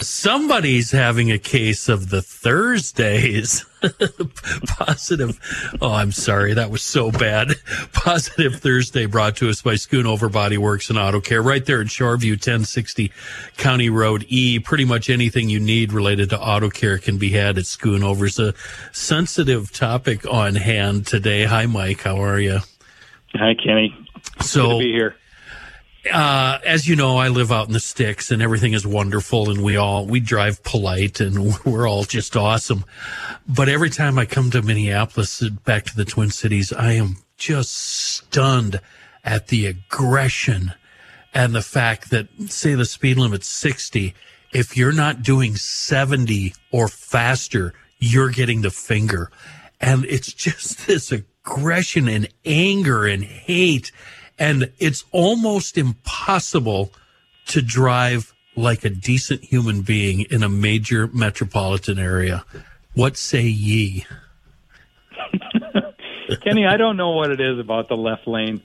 Somebody's having a case of the Thursdays. Positive. Oh, I'm sorry. That was so bad. Positive Thursday brought to us by Schoonover Body Works and Auto Care right there in Shoreview, 1060 County Road E. Pretty much anything you need related to auto care can be had at Schoonover's a sensitive topic on hand today. Hi, Mike. How are you? Hi, Kenny. So, Good to be here. Uh, as you know, I live out in the sticks and everything is wonderful and we all, we drive polite and we're all just awesome. But every time I come to Minneapolis, uh, back to the Twin Cities, I am just stunned at the aggression and the fact that say the speed limit's 60. If you're not doing 70 or faster, you're getting the finger. And it's just this aggression and anger and hate. And it's almost impossible to drive like a decent human being in a major metropolitan area. What say ye? Kenny, I don't know what it is about the left lane.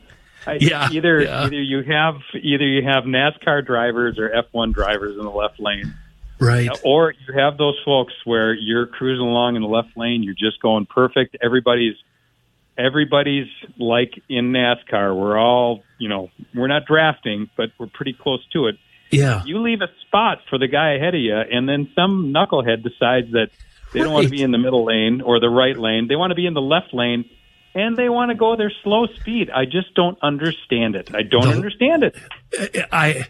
I, Yeah, either yeah. either you have either you have NASCAR drivers or F1 drivers in the left lane, Right. or you have those folks where you're cruising along in the left lane, you're just going perfect. Everybody's everybody's like in NASCAR. We're all, you know, we're not drafting, but we're pretty close to it. Yeah. You leave a spot for the guy ahead of you, and then some knucklehead decides that they don't want to be in the middle lane or the right lane. They want to be in the left lane, and they want to go their slow speed. I just don't understand it. I don't No. understand it. I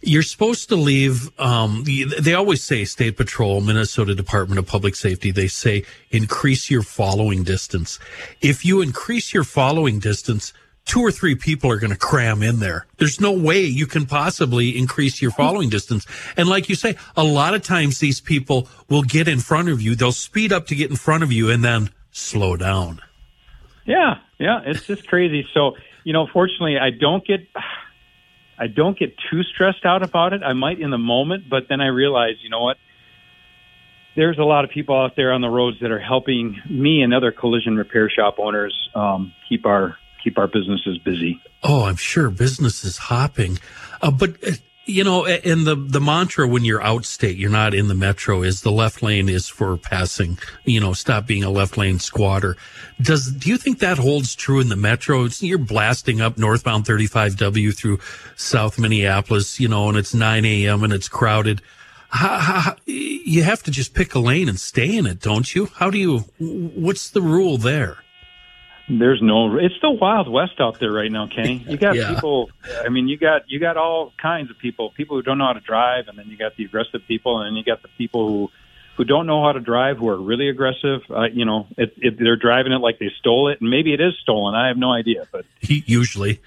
you're supposed to leave um they always say state patrol minnesota department of public safety they say increase your following distance. If you increase your following distance two or three people are going to cram in there. There's no way you can possibly increase your following distance. And like you say a lot of times these people will get in front of you they'll speed up to get in front of you and then slow down. Yeah, yeah, it's just crazy. So, you know, fortunately, I don't get, I don't get too stressed out about it. I might in the moment, but then I realize, you know what? There's a lot of people out there on the roads that are helping me and other collision repair shop owners um, keep our keep our businesses busy. Oh, I'm sure business is hopping. Uh, but, uh, you know, and the, the mantra when you're outstate, you're not in the metro, is the left lane is for passing, you know, stop being a left lane squatter. Does, do you think that holds true in the metro? It's, you're blasting up northbound 35W through South Minneapolis, you know, and it's 9 a.m. and it's crowded. How, how, you have to just pick a lane and stay in it, don't you? How do you, what's the rule there? There's no. It's the wild west out there right now, Kenny. You got Yeah. people. I mean, you got you got all kinds of people. People who don't know how to drive, and then you got the aggressive people, and then you got the people who who don't know how to drive, who are really aggressive. Uh, you know, it, it, they're driving it like they stole it, and maybe it is stolen. I have no idea, but Usually.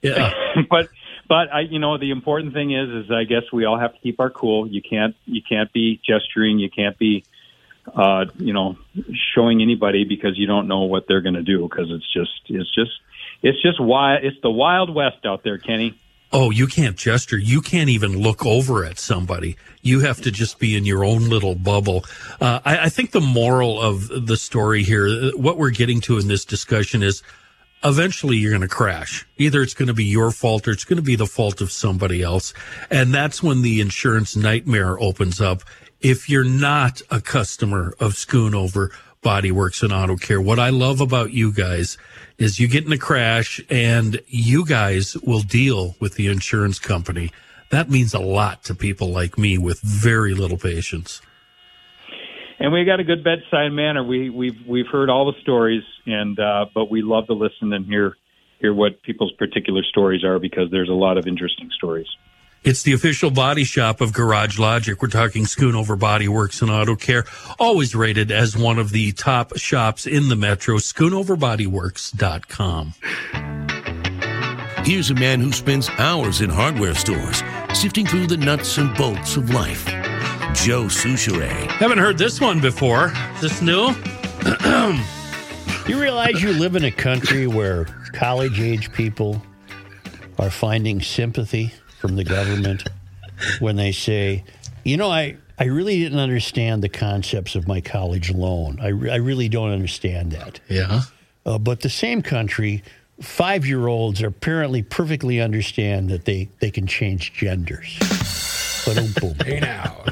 Yeah. but but I, you know, the important thing is, is I guess we all have to keep our cool. You can't you can't be gesturing. You can't be, uh, you know, showing anybody because you don't know what they're going to do because it's just it's just it's just why it's the wild west out there, Kenny. Oh, you can't gesture. You can't even look over at somebody. You have to just be in your own little bubble. Uh, I, I think the moral of the story here, what we're getting to in this discussion is eventually you're going to crash. Either it's going to be your fault or it's going to be the fault of somebody else. And that's when the insurance nightmare opens up. If you're not a customer of Schoonover Body Works and Auto Care, what I love about you guys is you get in a crash and you guys will deal with the insurance company. That means a lot to people like me with very little patience. And we got a good bedside manner. We we've we've heard all the stories, and uh, but we love to listen and hear hear what people's particular stories are because there's a lot of interesting stories. It's the official body shop of Garage Logic. We're talking Schoonover Body Works and Auto Care, always rated as one of the top shops in the metro, schoonoverbodyworks.com. Here's a man who spends hours in hardware stores, sifting through the nuts and bolts of life. Joe Soucheray. Haven't heard this one before. Is this new? You realize you live in a country where college age people are finding sympathy from the government when they say, you know, I, I really didn't understand the concepts of my college loan. I, re- I really don't understand that. Yeah. Uh, but the same country, five year olds apparently perfectly understand that they, they can change genders. Boom, boom. Hey now.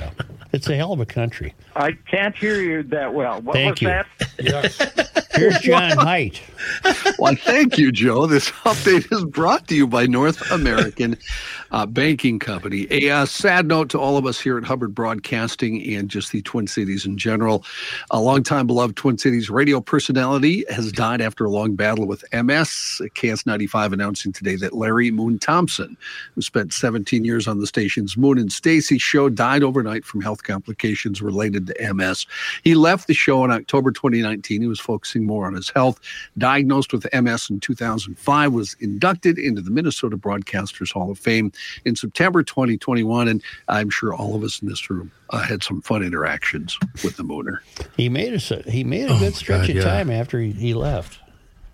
It's a hell of a country. I can't hear you that well. What Thank was you. that? Here's John Heidt. Well, thank you, Joe. This update is brought to you by North American uh, Banking Company. A uh, sad note to all of us here at Hubbard Broadcasting and just the Twin Cities in general. A longtime beloved Twin Cities radio personality has died after a long battle with MS. KS95 announcing today that Larry Moon Thompson, who spent 17 years on the station's Moon and Staci show, died overnight from health complications related to MS. He left the show in October 2019. He was focusing more on his health. Diagnosed with MS in 2005, was inducted into the Minnesota Broadcasters Hall of Fame in September 2021. And I'm sure all of us in this room uh, had some fun interactions with the Mooner. He made. A, he made a Oh, good stretch God, of yeah. time after he, he left.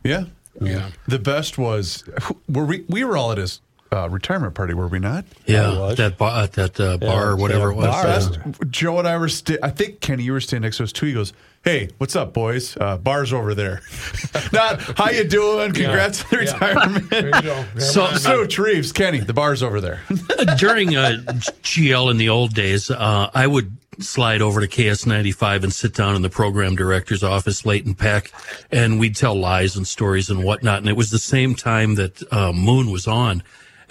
Yeah. Yeah. The best was were we we were all at his uh, retirement party, were we not? Yeah, that bar, that uh, bar, or whatever it was. Best. uh, Joe and I were. Sta- I think Kenny, you were standing next to us too. He goes, "Hey, what's up, boys? Uh, bar's over there. Not how you doing? Congrats on the Yeah. retirement. There you go. so, so Treves, Kenny, the bar's over there. during uh, GL in the old days, uh, I would slide over to KS95 and sit down in the program director's office late and pack, and we'd tell lies and stories and whatnot. And it was the same time that uh, Moon was on,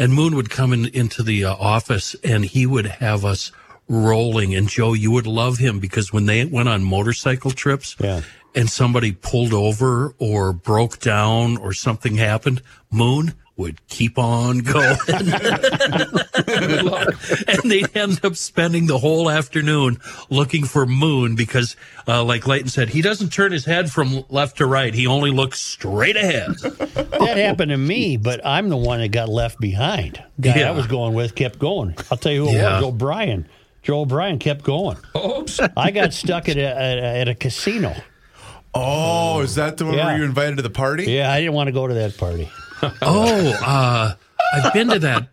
and Moon would come in, into the uh, office and he would have us rolling. And Joe, you would love him because when they went on motorcycle trips, Yeah. and somebody pulled over or broke down or something happened, Moon would keep on going. and they'd end up spending the whole afternoon looking for Moon because, uh, like Leighton said, he doesn't turn his head from left to right. He only looks straight ahead. That happened to me, but I'm the one that got left behind. Guy Yeah. I was going with kept going. I'll tell you who Yeah. it was, O'Brien. Joe O'Brien kept going. Oops. I got stuck at a, at a, at a casino. Oh, is that the one Yeah. where you invited to the party? Yeah, I didn't want to go to that party. oh, uh, I've been to that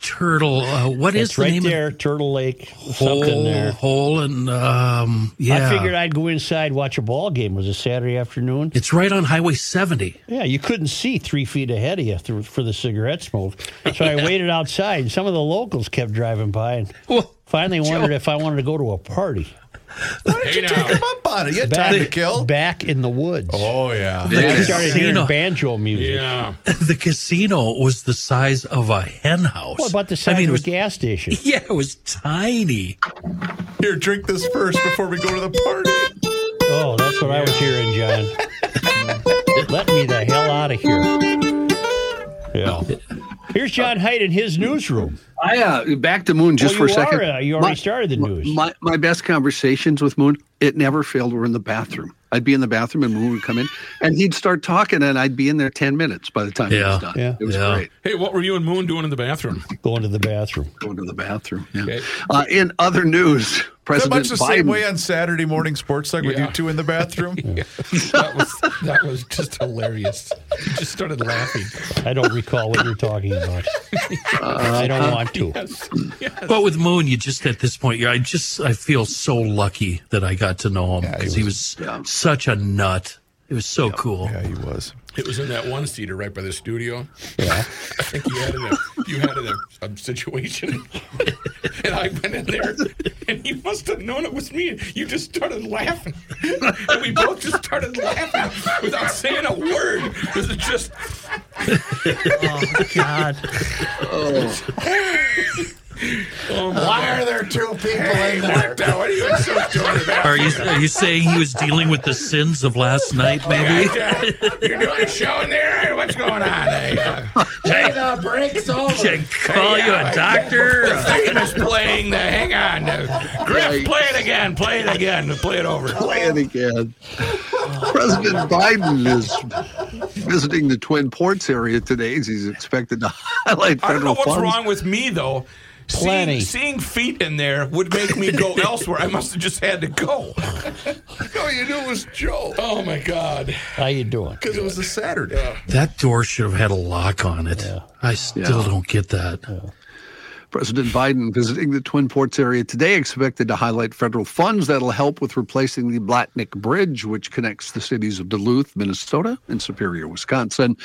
turtle. Uh, what is It's the right name there, Turtle Lake, of something hole, there. hole and um, yeah. I figured I'd go inside watch a ball game. It was a Saturday afternoon. it's right on Highway 70. Yeah, you couldn't see three feet ahead of you through, for the cigarette smoke. So I waited outside, and some of the locals kept driving by and Well, finally wondered if I wanted to go to a party. Hey, now. Come up on it. You had time to kill. back in the woods. Oh, yeah. I Yeah. started hearing Casino. banjo music. Yeah. the casino was the size of a hen house. What about the size I mean, it of was, a gas station? Yeah, it was tiny. Here, drink this first before we go to the party. Oh, that's what I was hearing, John. Let me the hell out of here. Yeah. Here's John Heidt in his newsroom. I uh, back to Moon just Oh, for a second. are, uh, you already My- started the news. My my best conversations with Moon, it never failed. Were in the bathroom. I'd be in the bathroom and Moon would come in, and he'd start talking, and I'd be in there ten minutes by the time he was done. Yeah. It was Yeah. great. Hey, what were you and Moon doing in the bathroom? Going to the bathroom. Going to the bathroom. Yeah. Okay. Uh, in other news, Pretty President much the same way on Saturday morning sports like with you two in the bathroom. that was that was just hilarious. You just started laughing. I don't recall what you're talking about. I don't want to. Yes. yes. But with Moon, you just at this point, I just I feel so lucky that I got to know him Yeah, he because he was, Yeah. such a nut. It was so cool. Yeah, he was. It was in that one seater right by the studio. Yeah. I think you had a you had a, a situation, and I went in there, and you must have known it was me. You just started laughing, and we both just started laughing without saying a word. Because it was just Oh, God. oh my Why are there two people in there? What, the- what are you so doing about? Are you are you saying he was dealing with the sins of last night? Maybe. You're doing a show in there? What's going on? Hey, uh, hey, the break's over. Should I call you a doctor? The thing is playing the. Hang on. Uh, Griff, play it again. Play it again. Play it over. Play it again. President Biden is visiting the Twin Ports area today. He's expected to highlight federal I don't know what's funds. wrong with me though. Plenty. Seeing, seeing feet in there would make me go elsewhere. I must have just had to go. All you knew it was Joe. Oh my God. How you doing? Because it was a Saturday. That door should have had a lock on it. I still Yeah. don't get that. President Biden visiting the Twin Ports area today, expected to highlight federal funds that'll help with replacing the Blatnik Bridge, which connects the cities of Duluth, Minnesota, and Superior, Wisconsin.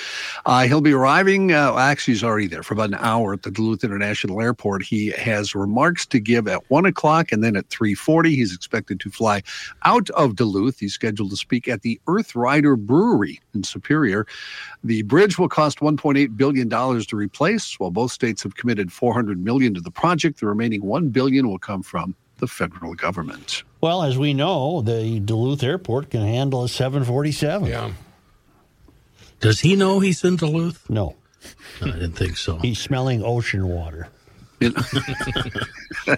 Uh, he'll be arriving, uh, actually, he's already there for about an hour at the Duluth International Airport. He has remarks to give at 1 o'clock and then at 3.40. He's expected to fly out of Duluth. He's scheduled to speak at the Earth Rider Brewery in Superior. The bridge will cost $1.8 billion to replace, while both states have committed 400 million to the project. The remaining 1 billion will come from the federal government. Well, as we know, the Duluth airport can handle a 747. Yeah. Does he know he's in Duluth? No, I didn't think so. he's smelling ocean water. In,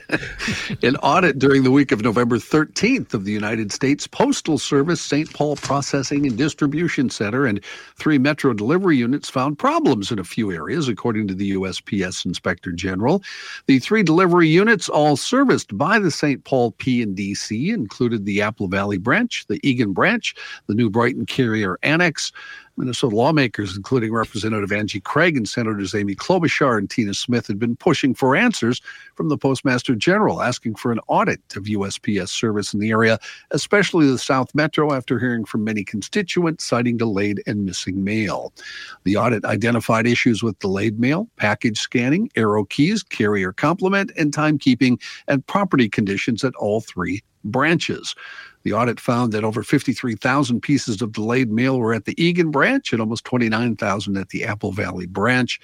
an audit during the week of November 13th of the United States Postal Service St. Paul Processing and Distribution Center and three metro delivery units found problems in a few areas, according to the USPS Inspector General. The three delivery units, all serviced by the St. Paul P&DC, included the Apple Valley branch, the Eagan branch, the New Brighton Carrier Annex, Minnesota lawmakers, including Representative Angie Craig and Senators Amy Klobuchar and Tina Smith, had been pushing for answers from the Postmaster General, asking for an audit of USPS service in the area, especially the South Metro, after hearing from many constituents citing delayed and missing mail. The audit identified issues with delayed mail, package scanning, arrow keys, carrier complement, and timekeeping and property conditions at all three branches. The audit found that over 53,000 pieces of delayed mail were at the Eagan branch and almost 29,000 at the Apple Valley branch.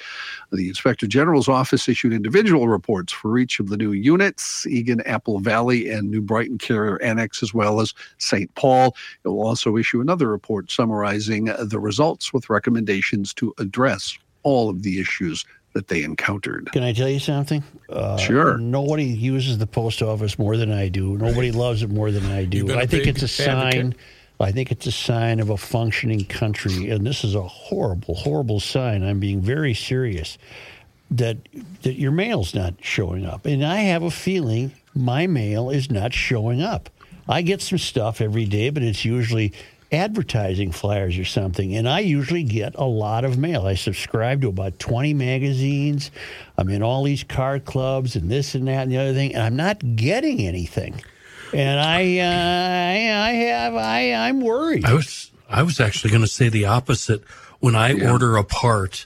The Inspector General's office issued individual reports for each of the new units Eagan, Apple Valley, and New Brighton Carrier Annex, as well as St. Paul. It will also issue another report summarizing the results with recommendations to address all of the issues that they encountered. Can I tell you something? Uh, Sure. Nobody uses the post office more than I do. Nobody loves it more than I do. I think it's a sign. advocate. I think it's a sign of a functioning country, and this is a horrible, horrible sign. I'm being very serious that that your mail's not showing up, and I have a feeling my mail is not showing up. I get some stuff every day, but it's usually advertising flyers or something, and I usually get a lot of mail. I subscribe to about 20 magazines. I'm in all these car clubs and this and that and the other thing, and I'm not getting anything. And I, uh, I, I have, I, I'm worried. I was I was actually going to say the opposite. When I order a part,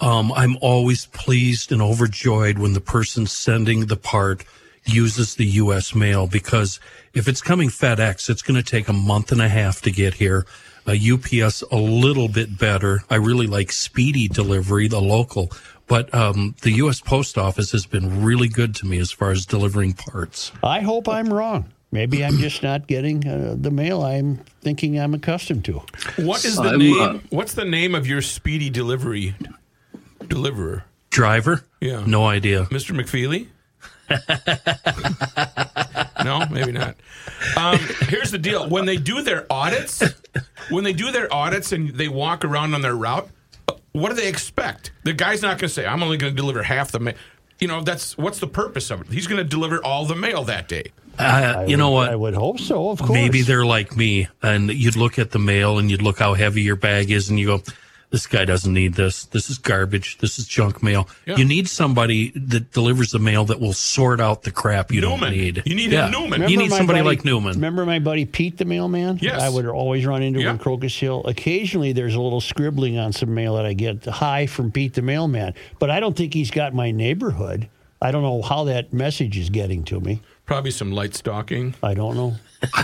um, I'm always pleased and overjoyed when the person sending the part uses the U.S. mail because if it's coming FedEx, it's going to take a month and a half to get here. Uh, UPS a little bit better. I really like speedy delivery, the local, but um, the U.S. Post Office has been really good to me as far as delivering parts. I hope I'm wrong. Maybe I'm just not getting uh, the mail I'm thinking I'm accustomed to. What is the I'm, name? uh, what's the name of your speedy delivery deliverer? Driver? Yeah. No idea. Mr. McFeely? no, maybe not. Um, here's the deal: when they do their audits, when they do their audits and they walk around on their route, what do they expect? The guy's not going to say, "I'm only going to deliver half the mail." You know, that's what's the purpose of it? He's going to deliver all the mail that day. Uh, you know what? I would hope so. Of course. Maybe they're like me, and you'd look at the mail and you'd look how heavy your bag is, and you go, "This guy doesn't need this. This is garbage. This is junk mail." Yeah. You need somebody that delivers the mail that will sort out the crap you Newman. don't need. You need a Newman. You need somebody buddy- like Newman. Remember my buddy Pete, the mailman? Yes. I would always run into him Yeah. in Crocus Hill. Occasionally, there's a little scribbling on some mail that I get. Hi from Pete, the mailman. But I don't think he's got my neighborhood. I don't know how that message is getting to me. Probably some light stalking. I don't know.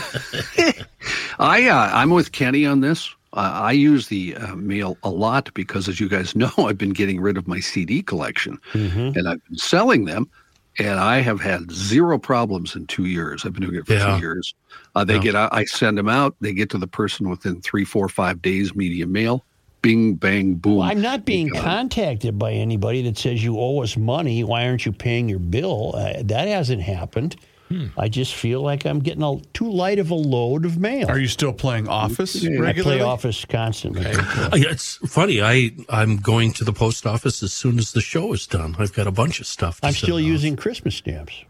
I uh, I'm with Kenny on this. Uh, I use the uh, mail a lot because, as you guys know, I've been getting rid of my CD collection, and I've been selling them. And I have had zero problems in two years. I've been doing it for Yeah. two years. Uh, they Yeah. get out, I send them out. They get to the person within three, four, five days. Media mail. Bing, bang, boom. Well, I'm not being contacted by anybody that says you owe us money. Why aren't you paying your bill? Uh, that hasn't happened. Hmm. I just feel like I'm getting a, too light of a load of mail. Are you still playing Office I regularly? play Office constantly. Uh, yeah, It's funny. I I'm going to the post office as soon as the show is done. I've got a bunch of stuff. To I'm still off. using Christmas stamps.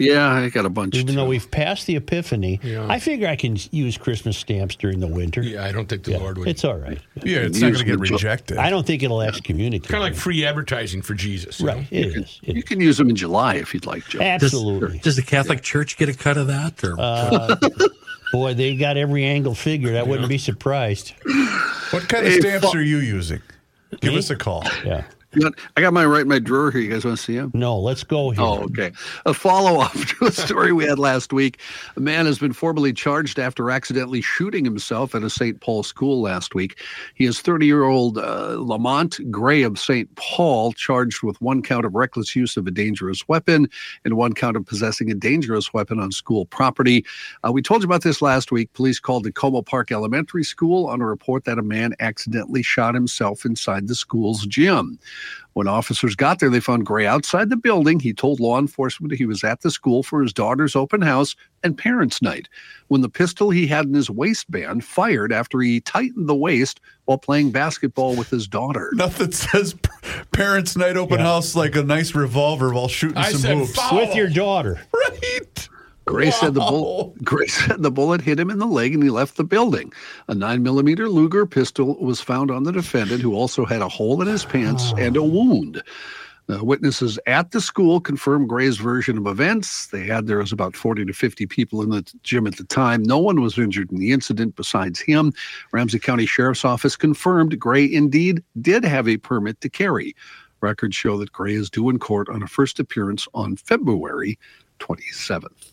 Yeah, I got a bunch. Even though too. we've passed the Epiphany, Yeah. I figure I can use Christmas stamps during the winter. Yeah, I don't think the Yeah, Lord would. It's all right. Yeah, it's not going to get rejected. I don't think it'll excommunicate. kind of like free advertising for Jesus. you know? right. It is. It you is. can use them in July if you'd like, Joe. Does, Absolutely. does the Catholic Church get a cut of that? Or Uh, boy, they got every angle figured. I wouldn't be surprised. What kind of Hey, stamps fu- are you using? Give Me? us a call. Yeah. Got- I got mine right in my drawer here. You guys want to see them? No, let's go here. Oh, okay. A follow up to a story we had last week. A man has been formally charged after accidentally shooting himself at a St. Paul school last week. He is 30 year old uh, Lamont Gray of St. Paul, charged with one count of reckless use of a dangerous weapon and one count of possessing a dangerous weapon on school property. Uh, we told you about this last week. Police called the Como Park Elementary School on a report that a man accidentally shot himself inside the school's gym. When officers got there, they found Gray outside the building. He told law enforcement he was at the school for his daughter's open house and parents' night. When the pistol he had in his waistband fired after he tightened the waist while playing basketball with his daughter. Nothing says parents' night open house like a nice revolver while shooting I some said hoops. foul. With your daughter. Right. Gray said the bull, Gray said the bullet hit him in the leg and he left the building. A nine millimeter Luger pistol was found on the defendant, who also had a hole in his pants and a wound. Uh, witnesses at the school confirmed Gray's version of events. They had there was about 40 to 50 people in the gym at the time. No one was injured in the incident besides him. Ramsey County Sheriff's Office confirmed Gray indeed did have a permit to carry. Records show that Gray is due in court on a first appearance on February 27th.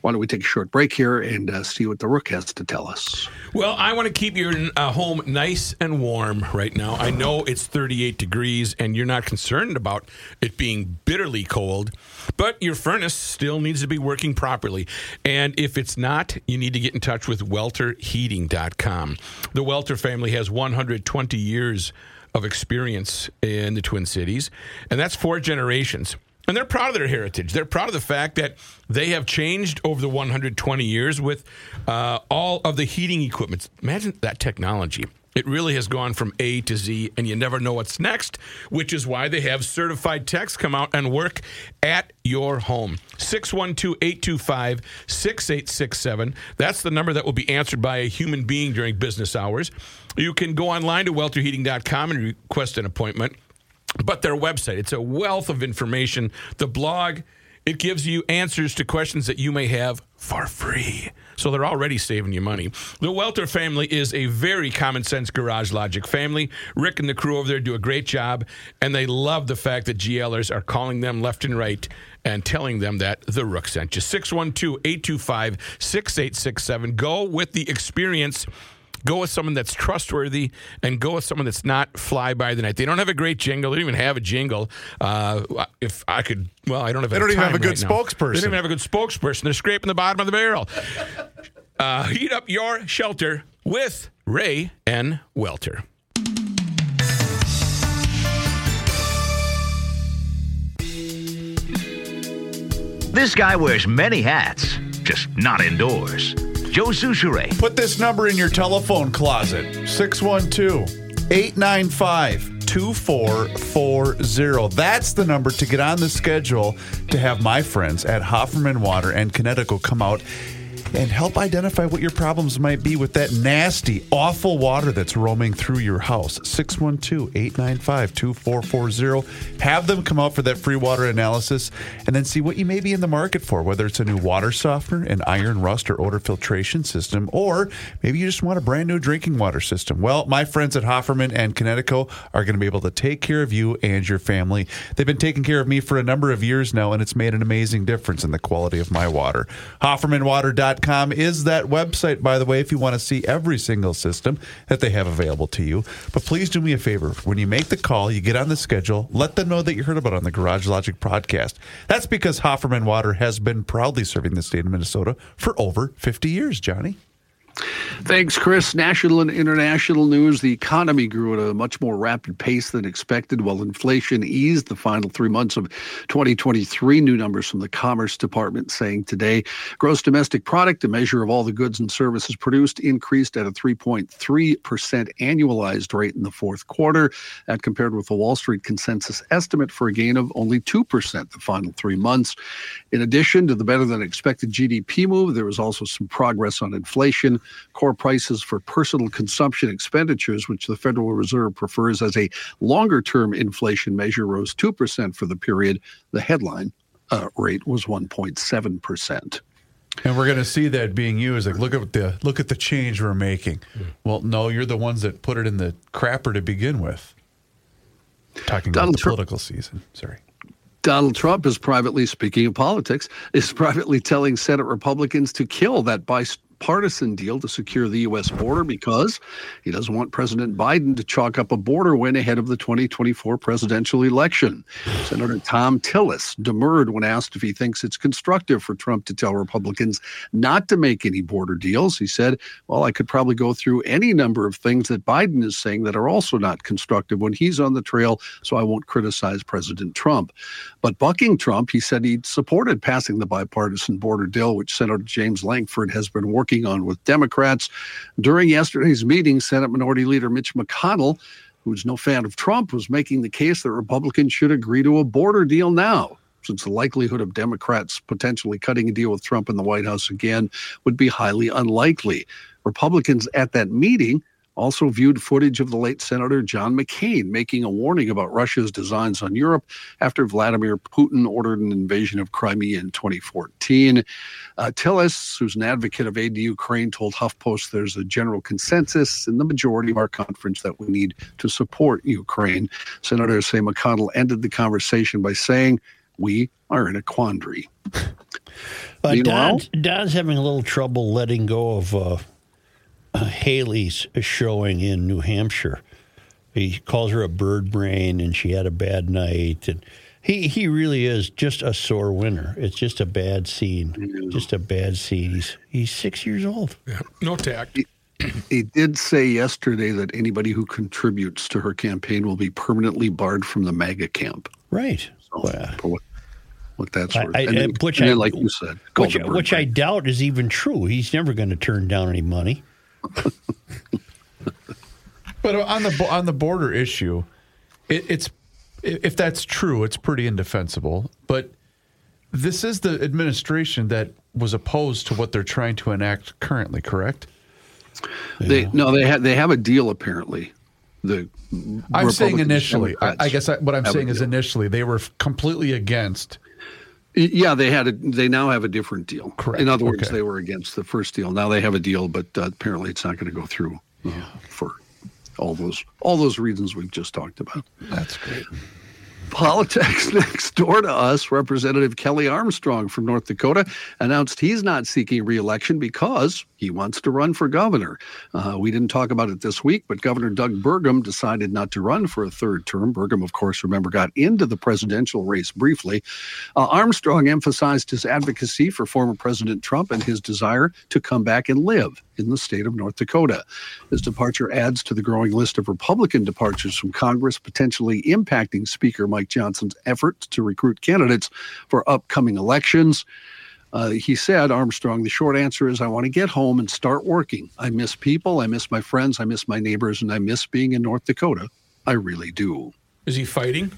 Why don't we take a short break here and uh, see what the Rook has to tell us? Well, I want to keep your uh, home nice and warm right now. I know it's 38 degrees and you're not concerned about it being bitterly cold, but your furnace still needs to be working properly. And if it's not, you need to get in touch with welterheating.com. The Welter family has 120 years of experience in the Twin Cities, and that's four generations. And they're proud of their heritage. They're proud of the fact that they have changed over the 120 years with uh, all of the heating equipment. Imagine that technology. It really has gone from A to Z, and you never know what's next, which is why they have certified techs come out and work at your home. 612 825 6867. That's the number that will be answered by a human being during business hours. You can go online to welterheating.com and request an appointment. But their website, it's a wealth of information. The blog, it gives you answers to questions that you may have for free. So they're already saving you money. The Welter family is a very common sense garage logic family. Rick and the crew over there do a great job, and they love the fact that GLers are calling them left and right and telling them that the Rook sent you. 612 825 6867. Go with the experience. Go with someone that's trustworthy and go with someone that's not fly by the night. They don't have a great jingle. They don't even have a jingle. Uh, if I could, well, I don't have. They don't even have a good right now. spokesperson. They don't even have a good spokesperson. They're scraping the bottom of the barrel. Uh, heat up your shelter with Ray and Welter. This guy wears many hats, just not indoors. Joe Soucheray. Put this number in your telephone closet 612 895 2440. That's the number to get on the schedule to have my friends at Hofferman Water and Connecticut come out and help identify what your problems might be with that nasty, awful water that's roaming through your house. 612 895 2440. Have them come out for that free water analysis and then see what you may be in the market for, whether it's a new water softener, an iron rust or odor filtration system, or maybe you just want a brand new drinking water system. Well, my friends at Hofferman and Connecticut are going to be able to take care of you and your family. They've been taking care of me for a number of years now, and it's made an amazing difference in the quality of my water. HoffermanWater.com is that website, by the way, if you want to see every single system that they have available to you. But please do me a favor. When you make the call, you get on the schedule, let them know that you heard about it on the Garage Logic podcast. That's because Hofferman Water has been proudly serving the state of Minnesota for over 50 years, Johnny. Thanks, Chris. National and international news. The economy grew at a much more rapid pace than expected while inflation eased the final three months of 2023. New numbers from the Commerce Department saying today gross domestic product, a measure of all the goods and services produced, increased at a 3.3% annualized rate in the fourth quarter. That compared with the Wall Street consensus estimate for a gain of only 2% the final three months. In addition to the better than expected GDP move, there was also some progress on inflation. Core prices for personal consumption expenditures, which the Federal Reserve prefers as a longer term inflation measure, rose 2% for the period. The headline uh, rate was 1.7%. And we're going to see that being used. Like, look at the look at the change we're making. Well, no, you're the ones that put it in the crapper to begin with. Talking about the Trump- political season. Sorry. Donald Trump is privately, speaking of politics, is privately telling Senate Republicans to kill that bipartisan deal to secure the U.S. border because he doesn't want President Biden to chalk up a border win ahead of the 2024 presidential election. Senator Thom Tillis demurred when asked if he thinks it's constructive for Trump to tell Republicans not to make any border deals. He said, Well, I could probably go through any number of things that Biden is saying that are also not constructive when he's on the trail, so I won't criticize President Trump. But bucking Trump, he said he supported passing the bipartisan border deal, which Senator James Lankford has been working on with Democrats. During yesterday's meeting, Senate Minority Leader Mitch McConnell, who's no fan of Trump, was making the case that Republicans should agree to a border deal now. since the likelihood of Democrats potentially cutting a deal with Trump in the White House again would be highly unlikely. Republicans at that meeting also viewed footage of the late Senator John McCain making a warning about Russia's designs on Europe after Vladimir Putin ordered an invasion of Crimea in 2014. Uh, Tillis, who's an advocate of aid to Ukraine, told HuffPost there's a general consensus in the majority of our conference that we need to support Ukraine. Senator say McConnell ended the conversation by saying, We are in a quandary. Meanwhile- Don's, Don's having a little trouble letting go of uh, Uh, Haley's showing in New Hampshire. He calls her a bird brain, and she had a bad night. And he he really is just a sore winner. It's just a bad scene. Just a bad scene. He's he's six years old. Yeah, no tact. He did say yesterday that anybody who contributes to her campaign will be permanently barred from the MAGA camp. Right. So, for what, what that's I, worth. I, and then, which I, like you said, which, which I doubt is even true. He's never going to turn down any money. But on the on the border issue, it, it's if that's true, it's pretty indefensible. But this is the administration that was opposed to what they're trying to enact currently, correct? They no, they have they have a deal apparently. The I'm saying initially. I, I guess I, what I'm saying is deal. initially they were f- completely against. Yeah, they had a. They now have a different deal. Correct. In other words, Okay. they were against the first deal. Now they have a deal, but uh, apparently it's not going to go through uh, for all those all those reasons we've just talked about. That's great. Politics next door to us, Representative Kelly Armstrong from North Dakota announced he's not seeking reelection because he wants to run for governor. Uh, we didn't talk about it this week, but Governor Doug Burgum decided not to run for a third term. Burgum, of course, remember, got into the presidential race briefly. Uh, Armstrong emphasized his advocacy for former President Trump and his desire to come back and live in the state of North Dakota. His departure adds to the growing list of Republican departures from Congress, potentially impacting Speaker Mike Johnson's efforts to recruit candidates for upcoming elections. Uh, he said, Armstrong, the short answer is I want to get home and start working. I miss people, I miss my friends, I miss my neighbors, and I miss being in North Dakota. I really do. Is he fighting?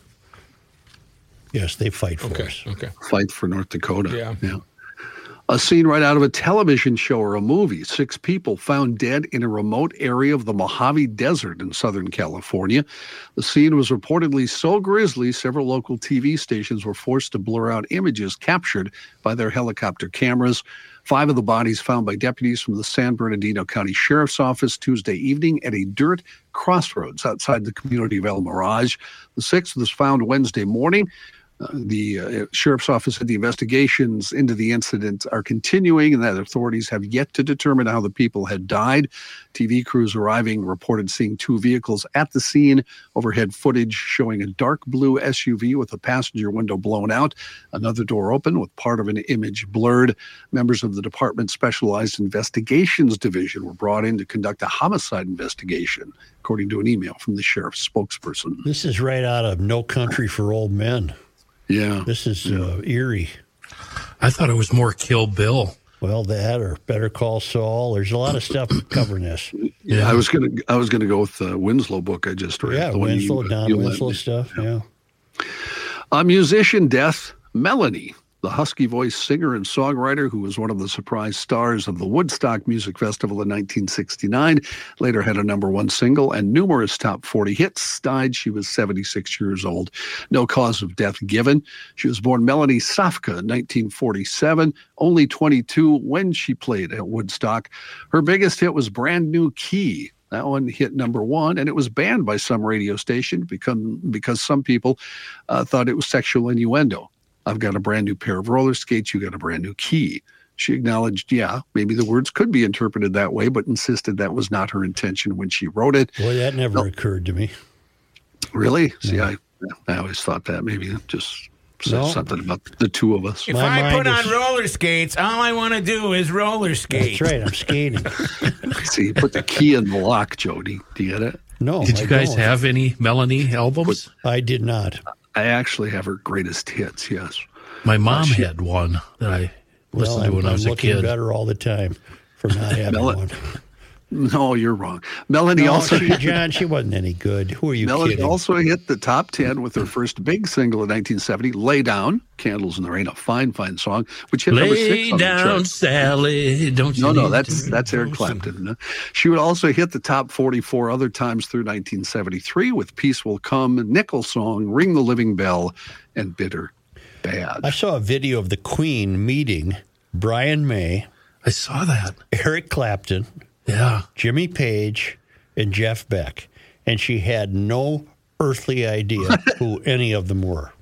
Yes, they fight for Okay. us. Okay. Fight for North Dakota. Yeah. Yeah. A scene right out of a television show or a movie. Six people found dead in a remote area of the Mojave Desert in Southern California. The scene was reportedly so grisly, several local TV stations were forced to blur out images captured by their helicopter cameras. Five of the bodies found by deputies from the San Bernardino County Sheriff's Office Tuesday evening at a dirt crossroads outside the community of El Mirage. The sixth was found Wednesday morning. The uh, sheriff's office said the investigations into the incident are continuing and that authorities have yet to determine how the people had died. TV crews arriving reported seeing two vehicles at the scene. Overhead footage showing a dark blue SUV with a passenger window blown out, another door open with part of an image blurred. Members of the department's specialized investigations division were brought in to conduct a homicide investigation, according to an email from the sheriff's spokesperson. This is right out of No Country for Old Men. Yeah. This is uh, eerie. I thought it was more Kill Bill. Well, that or Better Call Saul. There's a lot of stuff covering this. Yeah, I was gonna I was gonna go with the Winslow book I just read. Yeah, the one you- Winslow, Don you Winslow me. stuff. Yeah. A musician death, Melanie, the husky voiced singer and songwriter who was one of the surprise stars of the Woodstock Music Festival in 1969, later had a number one single and numerous top 40 hits, died. She was 76 years old. No cause of death given. She was born Melanie Safka in 1947, only 22 when she played at Woodstock. Her biggest hit was Brand New Key. That one hit number one, and it was banned by some radio station because, because some people uh, thought it was sexual innuendo. I've got a brand new pair of roller skates. You got a brand new key. She acknowledged, yeah, maybe the words could be interpreted that way, but insisted that was not her intention when she wrote it. Boy, that never occurred to me. Really? See, I, I always thought that maybe just said No. something about the two of us. If I put on roller skates, all I want to do is roller skate. That's right. I'm skating. See, you put the key in the lock, Jody. Do you get it? No. Did you I guys don't. have any Melanie albums? I did not. I actually have her greatest hits, yes. My mom she- had one that I listened Well, to I'm, when I I'm was a looking kid. better all the time for not having Mel- one. No, you're wrong. Melanie No, also she, John, she wasn't any good. Who are you Melanie kidding? also hit the top 10 with her first big single in 1970, Lay Down, Candles in the Rain, a fine, fine song, which hit number Lay six on the down, chart. Sally. Don't you No, no, that's that's Eric Clapton. She would also hit the top 44 other times through 1973 with Peace Will Come, Nickel Song, Ring the Living Bell, and Bitter Bad. I saw a video of the Queen meeting Brian May. I saw that. Eric Clapton. Yeah. Jimmy Page and Jeff Beck. And she had no earthly idea who any of them were.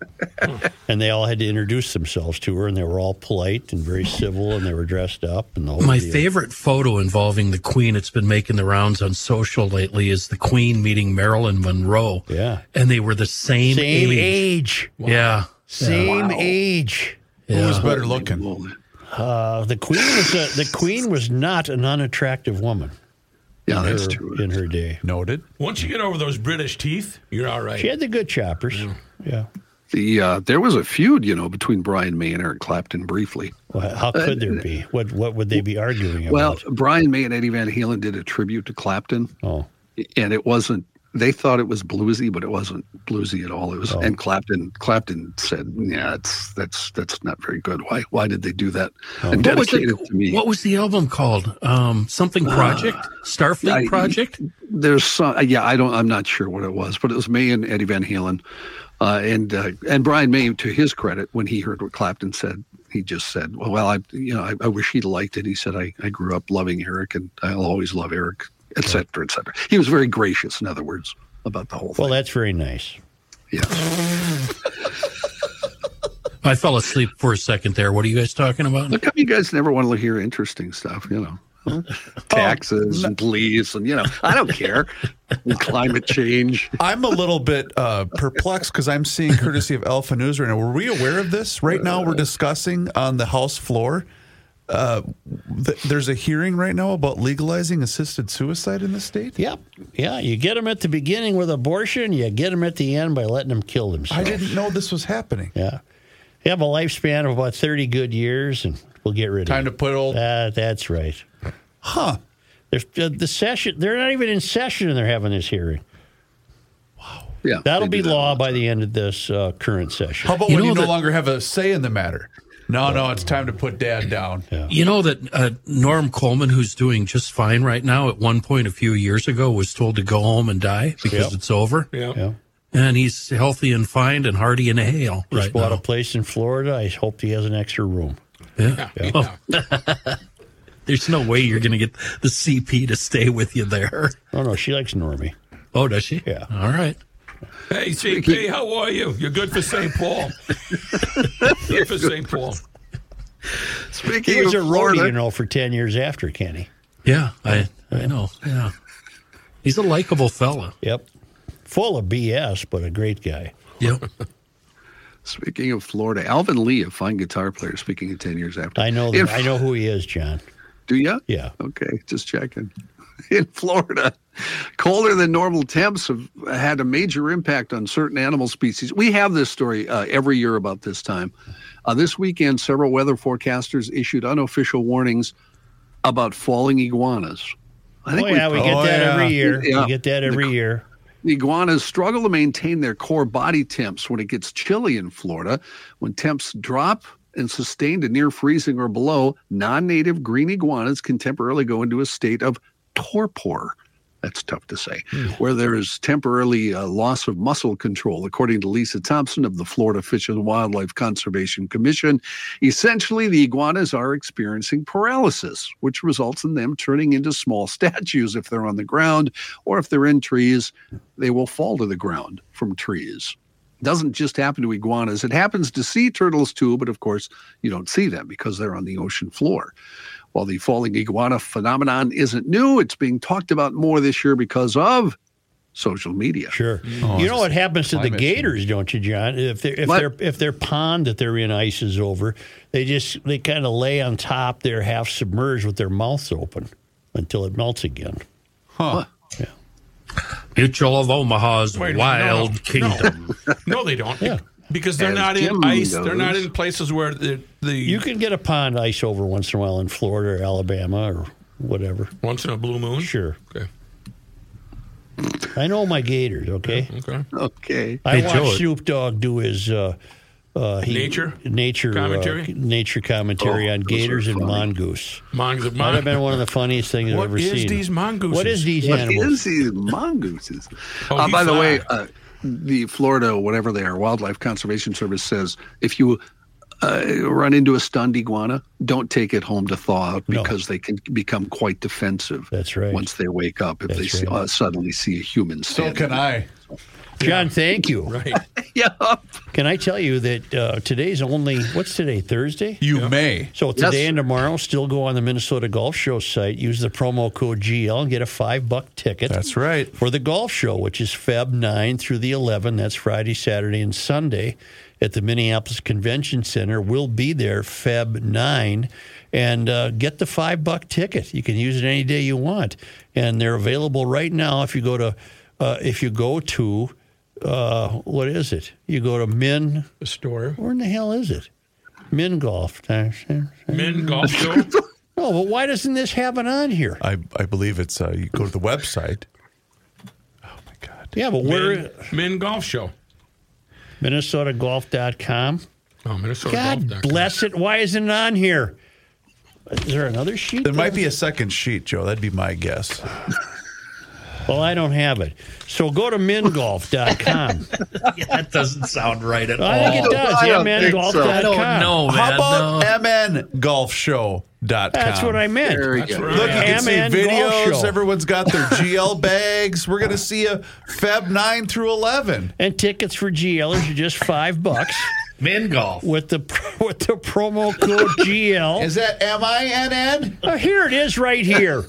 and they all had to introduce themselves to her, and they were all polite and very civil, and they were dressed up. And the My deal. favorite photo involving the Queen, it's been making the rounds on social lately, is the Queen meeting Marilyn Monroe. Yeah. And they were the same, Same age. age. Yeah. Same Yeah. age. Who was better looking? Uh, the queen was a, the queen was not an unattractive woman. Yeah, in that's her, true. In her day, Noted. Once you get over those British teeth, you're all right. she had the good choppers. Yeah. The uh, there was a feud, you know, between Brian May and Eric Clapton briefly. Well, how could there be? What What would they be arguing about? Well, Brian May and Eddie Van Halen did a tribute to Clapton. Oh. And it wasn't they thought it was bluesy, but it wasn't bluesy at all. It was Oh. and Clapton Clapton said, Yeah, it's that's that's not very good. Why why did they do that? And What was, dedicated it, to me. what was the album called? Um, something Project? Starfleet I- Project? There's some, yeah, I don't, I'm not sure what it was, but it was me and Eddie Van Halen, uh, and uh, and Brian May, to his credit, when he heard what Clapton said, he just said, "Well, well I, you know, I, I wish he'd liked it." He said, "I, I grew up loving Eric, and I'll always love Eric, et cetera, et cetera." He was very gracious, in other words, about the whole thing. well, that's very nice. Yeah. I fell asleep for a second there. What are you guys talking about? Look how you guys never want to hear interesting stuff, you know. Oh, Taxes and police, and you know, I don't care. And climate change. I'm a little bit uh, perplexed because I'm seeing courtesy of Alpha News right now. Were we aware of this? Right now, we're discussing on the House floor. Uh, th- there's a hearing right now about legalizing assisted suicide in the state. Yep. Yeah, you get them at the beginning with abortion. You get them at the end by letting them kill themselves. I didn't know this was happening. Yeah. They have a lifespan of about 30 good years, and we'll get rid of them. Time to put old. Uh, that's right. Huh. There's, uh, the session, they're not even in session and they're having this hearing. Yeah, That'll be that law by the end of this uh, current session. How about You when you no that- longer have a say in the matter? No, no, it's time to put dad down. You know that uh, Norm Coleman, who's doing just fine right now, at one point a few years ago was told to go home and die because Yep. it's over. Yeah. Yeah. And he's healthy and fine and hearty and hale Just right bought now. a place in Florida. I hope he has an extra room. Yeah. Oh. There's no way you're going to get the CP to stay with you there. Oh, no, she likes Normie. Oh, does she? Yeah. All right. Hey, CP, how are you? You're good for St. Paul. good for St. Paul. Speaking He was a of roadie, you know, for 10 years after Kenny. Yeah, I I know. Yeah. He's a likable fella. Yep. Full of BS, but a great guy. Yep. Speaking of Florida, Alvin Lee, a fine guitar player, speaking of 10 years after. I know In- that, I know who he is, John. Do you? Yeah. Okay, just checking. In Florida, colder than normal temps have had a major impact on certain animal species. We have this story uh, every year about this time. Uh, this weekend, several weather forecasters issued unofficial warnings about falling iguanas. I Oh, yeah, we we've- get Oh, that yeah. every year. Yeah. We get that every The- year. The iguanas struggle to maintain their core body temps when it gets chilly in Florida. When temps drop and sustain to near freezing or below, non native green iguanas can temporarily go into a state of torpor. That's tough to say, where there is temporarily uh, loss of muscle control, according to Lisa Thompson of the Florida Fish and Wildlife Conservation Commission. Essentially, the iguanas are experiencing paralysis, which results in them turning into small statues if they're on the ground, or if they're in trees, they will fall to the ground from trees. Doesn't just happen to iguanas. It happens to sea turtles too, but of course, you don't see them because they're on the ocean floor. While the falling iguana phenomenon isn't new, it's being talked about more this year because of social media. Sure. Mm. Oh, you know what happens to the climate change. gators, don't you, John? If their if their if their pond that they're in ice is over, they just they kind of lay on top. They're half submerged with their mouths open until it melts again. Huh. Yeah. Mutual of Omaha's Wait, Wild no. Kingdom. No, they don't. Yeah. Because they're not Jim in ice. They're not in places where the, the You can get a pond ice over once in a while in Florida or Alabama or whatever. Once in a blue moon. Sure. Okay. I know my Gators. Okay. Okay. Okay. I Hey, watched Joe. Snoop Dogg do his uh, uh, he- Nature? nature Commentary? uh, nature commentary Oh, on Gators and funny. mongoose. Mongoose. Might have been one of the funniest things I've ever is seen. these mongooses? What is these What animals? is these mongooses? Oh, uh, he by the way, uh, the Florida, whatever they are, Wildlife Conservation Service says if you uh, run into a stunned iguana, don't take it home to thaw out No. because they can become quite defensive. That's right. Once they wake up, if they That's see, uh, suddenly see a human. So can I. John, thank you. Right. yeah. Can I tell you that uh, today's only what's today? Thursday. You may. So today Yes. and tomorrow, still go on the Minnesota Golf Show site. Use the promo code GL and get a five buck ticket. That's right. for the golf show, which is Feb 9 through the 11. That's Friday, Saturday, and Sunday at the Minneapolis Convention Center. We'll be there Feb 9 and uh, get the five buck ticket. You can use it any day you want, and they're available right now. If you go to, uh, if you go to, uh, what is it? You go to Min. The store. Where in the hell is it? Min Golf. Men golf show. No, but why doesn't this happen on here? I, I believe it's uh, you go to the website. Oh, my God. Yeah, but where? Men, men golf show. MinnesotaGolf.com. Oh, Minnesota God golf. bless it. Why isn't it on here? Is there another sheet? There there? might be a second sheet, Joe. That'd be my guess. Well, I don't have it. So go to mingolf.com. yeah, that doesn't sound right at all. I think it does. I don't think mngolf.com. so. I don't know, man. How about no. mngolfshow.com? That's what I meant. There you That's go. right. Look, you can see MN Golf videos. Show. Everyone's got their GL bags. We're going to see a Feb 9 through 11. And tickets for GLers are just five bucks Men golf. with the with the promo code GL. Is that M I N N? Uh, here it is right here.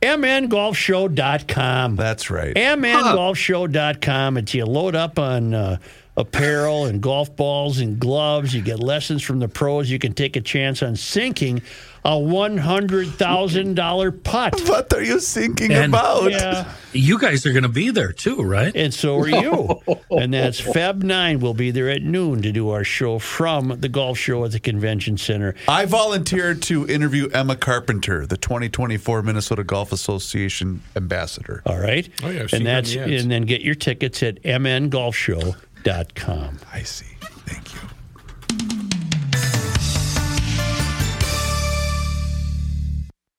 mngolfshow.com. That's right. mngolfshow.com. It's you load up on uh, apparel and golf balls and gloves. You get lessons from the pros. You can take a chance on sinking a $100,000 putt. What are you thinking And- about? Yeah. You guys are going to be there too, right? And so are you. and that's Feb 9. We'll be there at noon to do our show from the golf show at the convention center. I volunteered to interview Emma Carpenter, the 2024 Minnesota Golf Association ambassador. All right. Oh, yeah, and that's and then get your tickets at mngolfshow.com. I see. Thank you.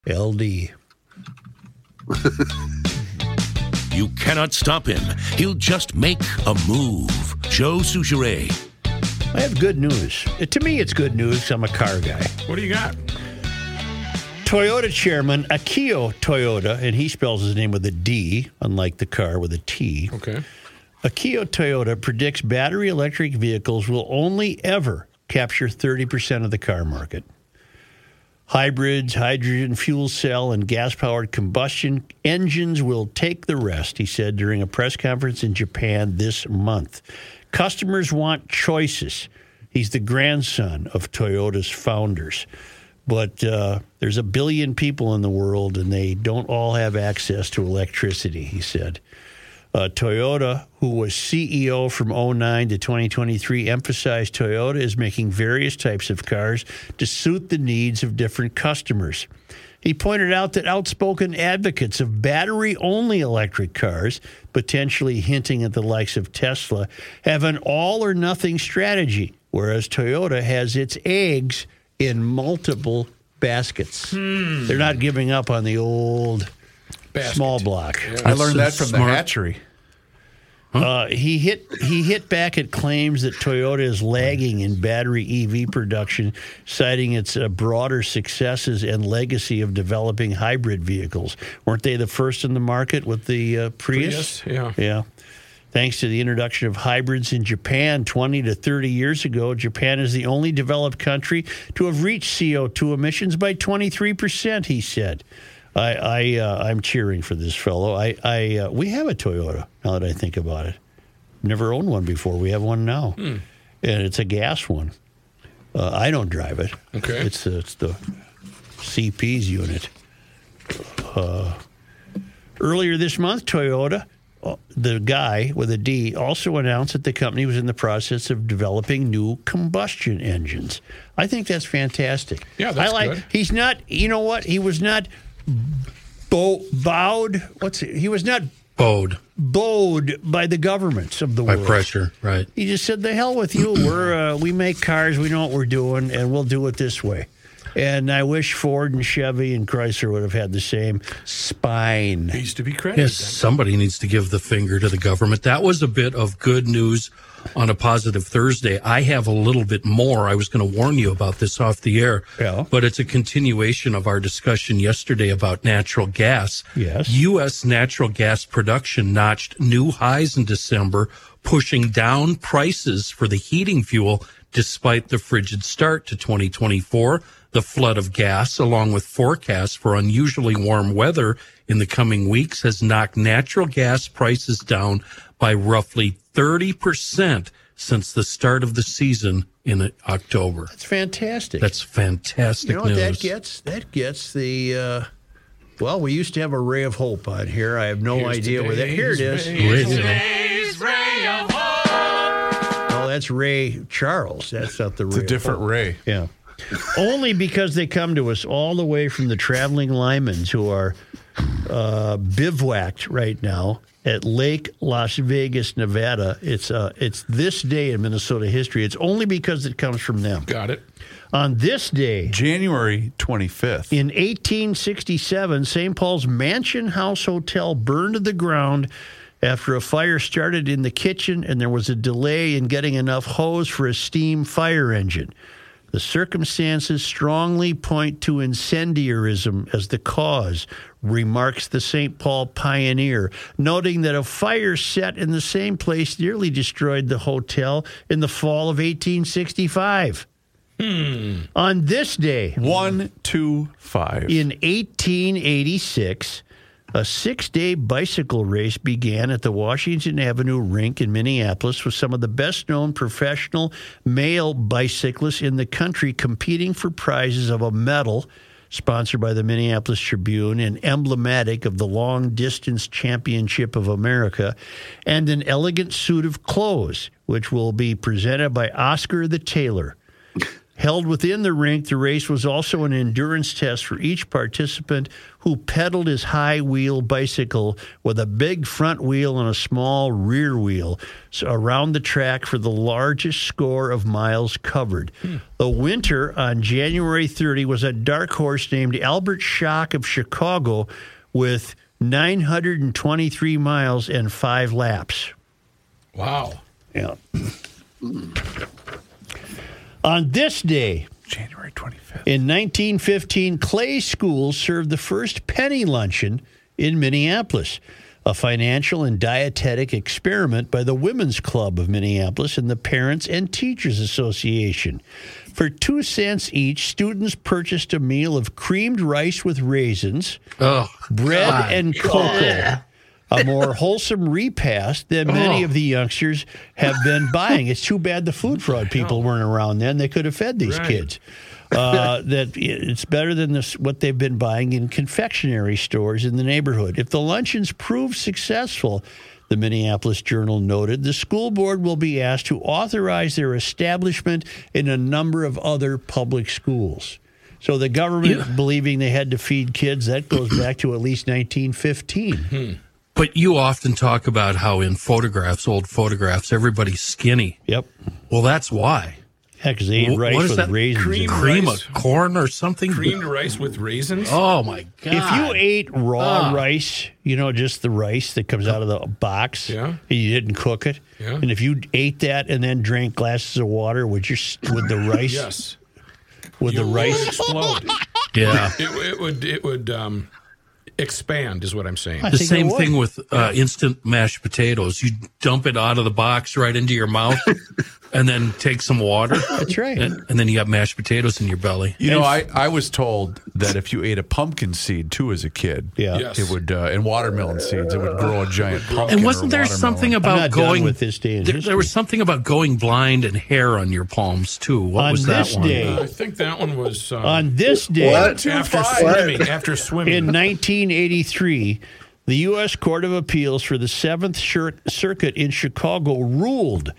LD. You cannot stop him. He'll just make a move. Joe Soucheray. I have good news. To me, it's good news. I'm a car guy. What do you got? Toyota chairman Akio Toyoda, and he spells his name with a D, unlike the car with a T. Okay. Akio Toyoda predicts battery electric vehicles will only ever capture 30% of the car market. Hybrids, hydrogen fuel cell, and gas powered combustion engines will take the rest, he said during a press conference in Japan this month. Customers want choices. He's the grandson of Toyota's founders. But uh, there's a billion people in the world, and they don't all have access to electricity, he said. Uh, Toyoda, who was CEO from 09 to 2023, emphasized Toyota is making various types of cars to suit the needs of different customers. He pointed out that outspoken advocates of battery only electric cars, potentially hinting at the likes of Tesla, have an all or nothing strategy, whereas Toyota has its eggs in multiple baskets. They're not giving up on the old Basket. small block. I learned that from the smart. hatchery. Uh, he hit he hit back at claims that Toyota is lagging in battery EV production, citing its uh, broader successes and legacy of developing hybrid vehicles. Weren't they the first in the market with the uh, Prius? Prius, yeah. yeah. Thanks to the introduction of hybrids in Japan 20 to 30 years ago, Japan is the only developed country to have reached CO2 emissions by 23%, he said. I, I, uh, I'm cheering for this fellow. I, I, uh, we have a Toyota now that I think about it. Never owned one before. We have one now, Hmm. and it's a gas one. Uh, I don't drive it. Okay. It's the, it's the CP's unit. Uh, earlier this month, Toyota, uh, the guy with a D, also announced that the company was in the process of developing new combustion engines. I think that's fantastic. Yeah, that's I like. good. He's not. You know what? He was not bo- bowed. What's it? He was not Bowed bowed by the governments of the by world. By pressure, right? He just said, "The hell with you. We're uh, we make cars. We know what we're doing, and we'll do it this way." And I wish Ford and Chevy and Chrysler would have had the same spine. Needs to be credited. Yes, somebody needs to give the finger to the government. That was a bit of good news on a positive Thursday. I have a little bit more. I was going to warn you about this off the air, Yeah. but it's a continuation of our discussion yesterday about natural gas. Yes. U.S. natural gas production notched new highs in December, pushing down prices for the heating fuel despite the frigid start to 2024. The flood of gas, along with forecasts for unusually warm weather in the coming weeks, has knocked natural gas prices down by roughly 30% since the start of the season in October. That's fantastic. That's fantastic you know what news. that gets? That gets the. Uh, well, we used to have a ray of hope on here. I have no Here's idea where that. Here it is. Ray- Today's ray of hope. Oh, that's Ray Charles. That's not the Ray. It's a of different Hope. Ray. Yeah. Only because they come to us all the way from the traveling Lymans who are uh, bivouacked right now at Lake Las Vegas, Nevada. It's uh, it's this day in Minnesota history. It's only because it comes from them. Got it. On this day, January 25th. in 1867, St. Paul's Mansion House Hotel burned to the ground after a fire started in the kitchen and there was a delay in getting enough hose for a steam fire engine. The circumstances strongly point to incendiarism as the cause, remarks the St. Paul pioneer, noting that a fire set in the same place nearly destroyed the hotel in the fall of 1865. Hmm. On this day, One, two, five. in 1886, a six day bicycle race began at the Washington Avenue rink in Minneapolis with some of the best known professional male bicyclists in the country competing for prizes of a medal. Sponsored by the Minneapolis Tribune and emblematic of the Long Distance Championship of America, and an elegant suit of clothes, which will be presented by Oscar the Tailor. Held within the rink, the race was also an endurance test for each participant who pedaled his high wheel bicycle with a big front wheel and a small rear wheel so around the track for the largest score of miles covered. Hmm. The winter on January 30 was a dark horse named Albert Schock of Chicago with 923 miles and five laps. Wow. Yeah. Hmm. On this day, January 25th. in 1915, Clay School served the first penny luncheon in Minneapolis, a financial and dietetic experiment by the Women's Club of Minneapolis and the Parents and Teachers Association. For two cents each, students purchased a meal of creamed rice with raisins, Oh, bread, God. and cocoa. A more wholesome repast than many Oh. of the youngsters have been buying. It's too bad the food fraud people weren't around then. They could have fed these Right. kids. Uh, that it's better than this, what they've been buying in confectionery stores in the neighborhood. If the luncheons prove successful, the Minneapolis Journal noted, the school board will be asked to authorize their establishment in a number of other public schools. So the government believing they had to feed kids, that goes back to at least 1915. But you often talk about how in photographs, old photographs, everybody's skinny. Yep. Well, that's why. Heck, they ate rice what is with that? raisins. Cream in. Cream rice. of corn or something? Creamed rice with raisins. Oh, my God. If you ate raw Ah. rice, you know, just the rice that comes out of the box, Yeah. and you didn't cook it, Yeah. and if you ate that and then drank glasses of water with your with the rice, Yes. with the You would rice, explode. Yeah. It, it would. It would um, expand, is what I'm saying. I The same thing with uh, instant mashed potatoes. You dump it out of the box right into your mouth and then take some water. That's right. And, and then you got mashed potatoes in your belly. You know, I, I was told that if you ate a pumpkin seed too as a kid, Yeah. Yes. it would, uh, and watermelon seeds, it would grow a giant pumpkin. And wasn't there watermelon. something about going with this day there, there was something about going blind and hair on your palms too. What On was that this one? day- I think that one was um, on this day what? after swimming. After swimming. in 1983. The U.S. Court of Appeals for the Seventh Circuit in Chicago ruled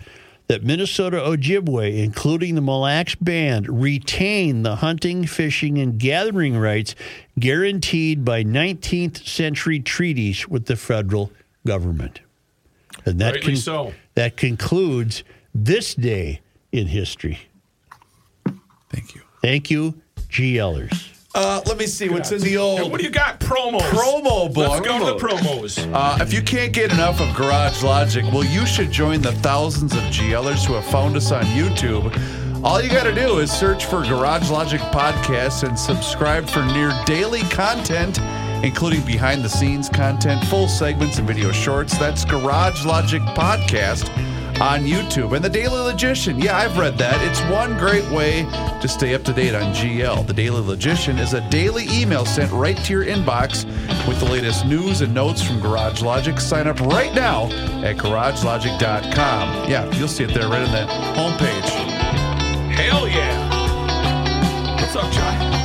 that Minnesota Ojibwe, including the Mille Lacs Band, retain the hunting, fishing, and gathering rights guaranteed by 19th century treaties with the federal government. And that, Rightly so. that concludes this day in history. Thank you. Thank you, GLers. Uh, let me see what's in the old. Now, what do you got? Promos. Promo book. Let's go to the promos. Uh, if you can't get enough of Garage Logic, well, you should join the thousands of GLers who have found us on YouTube. All you got to do is search for Garage Logic Podcasts and subscribe for near daily content, including behind the scenes content, full segments, and video shorts. That's Garage Logic Podcast on YouTube. And The Daily Logician, yeah, I've read that. It's one great way to stay up to date on GL. The Daily Logician is a daily email sent right to your inbox with the latest news and notes from Garage Logic. Sign up right now at garagelogic.com. Yeah, you'll see it there right on the homepage. Hell yeah. What's up, John?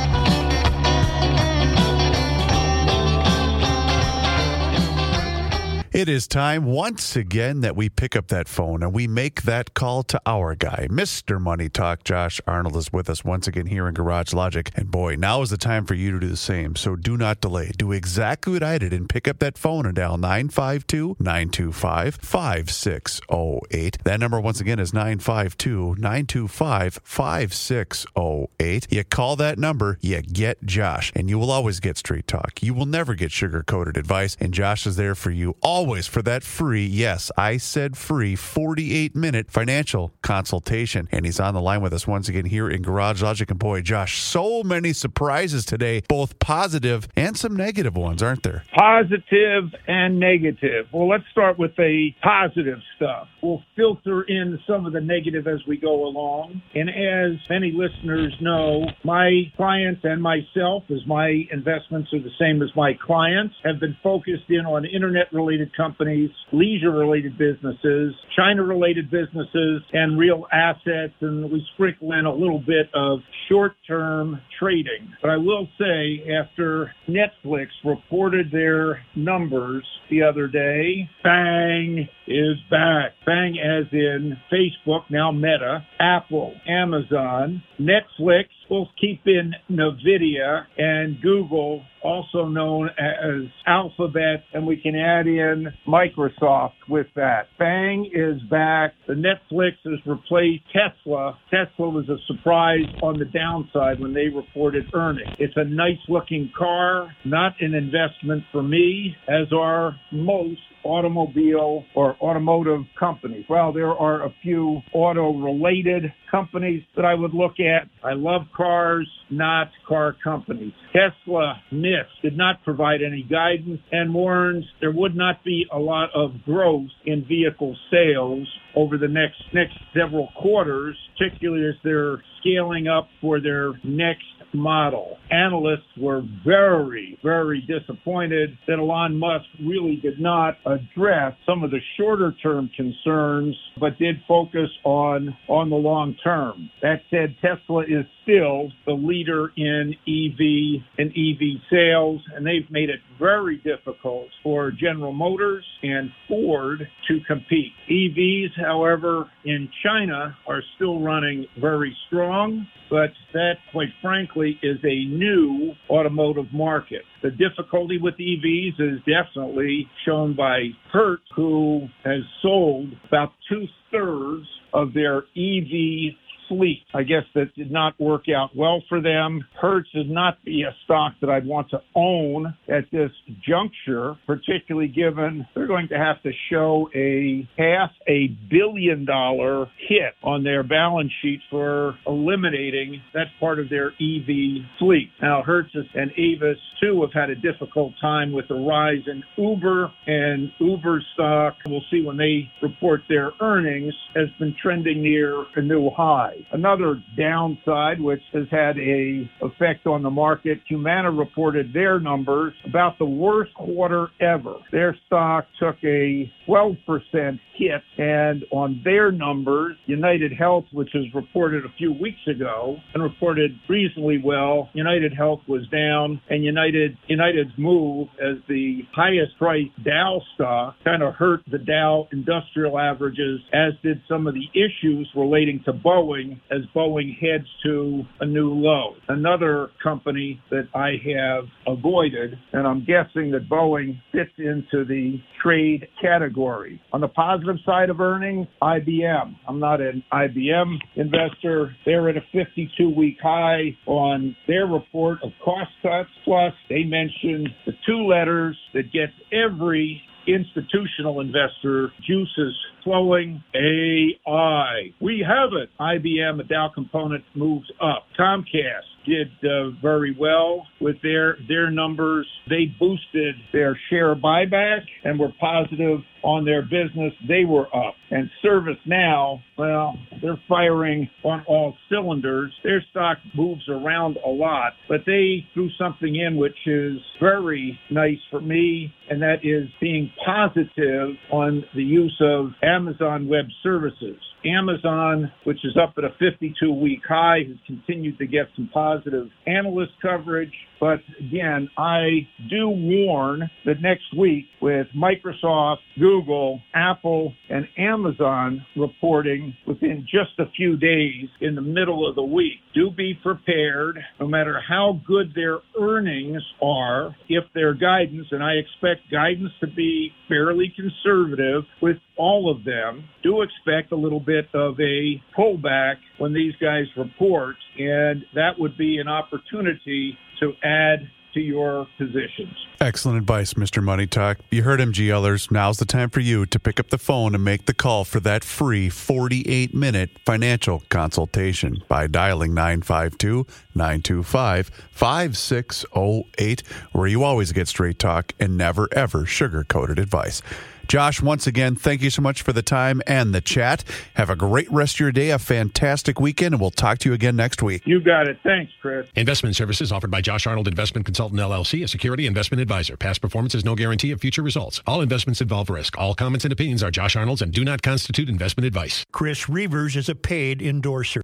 It is time once again that we pick up that phone and we make that call to our guy, Mr. Money Talk. Josh Arnold is with us once again here in Garage Logic. And boy, now is the time for you to do the same. So do not delay. Do exactly what I did and pick up that phone and dial 952 925 5608. That number once again is 952 925 5608. You call that number, you get Josh, and you will always get street talk. You will never get sugar coated advice, and Josh is there for you always for that free, yes, I said free, 48 minute financial consultation. And he's on the line with us once again here in Garage Logic. And boy, Josh, so many surprises today, both positive and some negative ones, aren't there? Positive and negative. Well, let's start with the positive stuff. We'll filter in some of the negative as we go along. And as many listeners know, my clients and myself, as my investments are the same as my clients, have been focused in on internet related companies, leisure related businesses, China related businesses, and real assets. And we sprinkle in a little bit of short term trading. But I will say, after Netflix reported their numbers the other day, FAANG is back. FAANG as in Facebook, now Meta, Apple, Amazon, Netflix, we'll keep in NVIDIA and Google, also known as Alphabet, and we can add in Microsoft with that. FAANG is back. The Netflix has replaced Tesla. Tesla was a surprise on the downside when they reported earnings. It's a nice looking car, not an investment for me, as are most automobile or automotive companies. Well, there are a few auto related companies that I would look at. I love cars, not car companies. Tesla missed, did not provide any guidance, and warns there would not be a lot of growth in vehicle sales over the next next several quarters, particularly as they're scaling up for their next model. Analysts were very, very disappointed that Elon Musk really did not address some of the shorter term concerns, but did focus on, on the long term. That said, Tesla is still the leader in EV and EV sales, and they've made it very difficult for General Motors and Ford to compete. EVs, however, in China are still running very strong, but that, quite frankly, is a new automotive market. The difficulty with EVs is definitely shown by Hertz, who has sold about two thirds of their EV fleet. I guess that did not work out well for them. Hertz is not be a stock that I'd want to own at this juncture, particularly given they're going to have to show a half a billion dollar hit on their balance sheet for eliminating that part of their EV fleet. Now, Hertz and Avis too have had a difficult time with the rise in Uber and Uber stock. We'll see when they report their earnings has been trending near a new high. Another downside, which has had a effect on the market, Humana reported their numbers about the worst quarter ever. Their stock took a 12% hit, and on their numbers, United Health, which was reported a few weeks ago and reported reasonably well, United Health was down, and United United's move as the highest priced Dow stock kind of hurt the Dow industrial averages, as did some of the issues relating to Boeing as Boeing heads to a new low. Another company that I have avoided, and I'm guessing that Boeing fits into the trade category. On the positive side of earnings, IBM. I'm not an IBM investor. They're at a 52 week high on their report of cost cuts. Plus, they mentioned the two letters that gets every institutional investor juices flowing AI. We have it. IBM, a Dow component, moves up. Comcast did uh, very well with their their numbers. They boosted their share buyback and were positive on their business. They were up. And ServiceNow, well, they're firing on all cylinders. Their stock moves around a lot, but they threw something in which is very nice for me, and that is being positive on the use of Amazon Web Services. Amazon, which is up at a 52 week high, has continued to get some positive analyst coverage. But again, I do warn that next week with Microsoft, Google, Apple, and Amazon reporting within just a few days in the middle of the week, do be prepared no matter how good their earnings are, if their guidance, and I expect guidance to be fairly conservative with all of them, do expect a little bit of a pullback when these guys report, and that would be an opportunity to add to your positions. Excellent advice, Mr. Money Talk. You heard him, GLers. Now's the time for you to pick up the phone and make the call for that free 48 minute financial consultation by dialing 952 925 5608, where you always get straight talk and never, ever sugar coated advice. Josh, once again, thank you so much for the time and the chat. Have a great rest of your day, a fantastic weekend, and we'll talk to you again next week. You got it. Thanks, Chris. Investment services offered by Josh Arnold Investment Consultant LLC, a security investment advisor. Past performance is no guarantee of future results. All investments involve risk. All comments and opinions are Josh Arnold's and do not constitute investment advice. Chris Reavers is a paid endorser.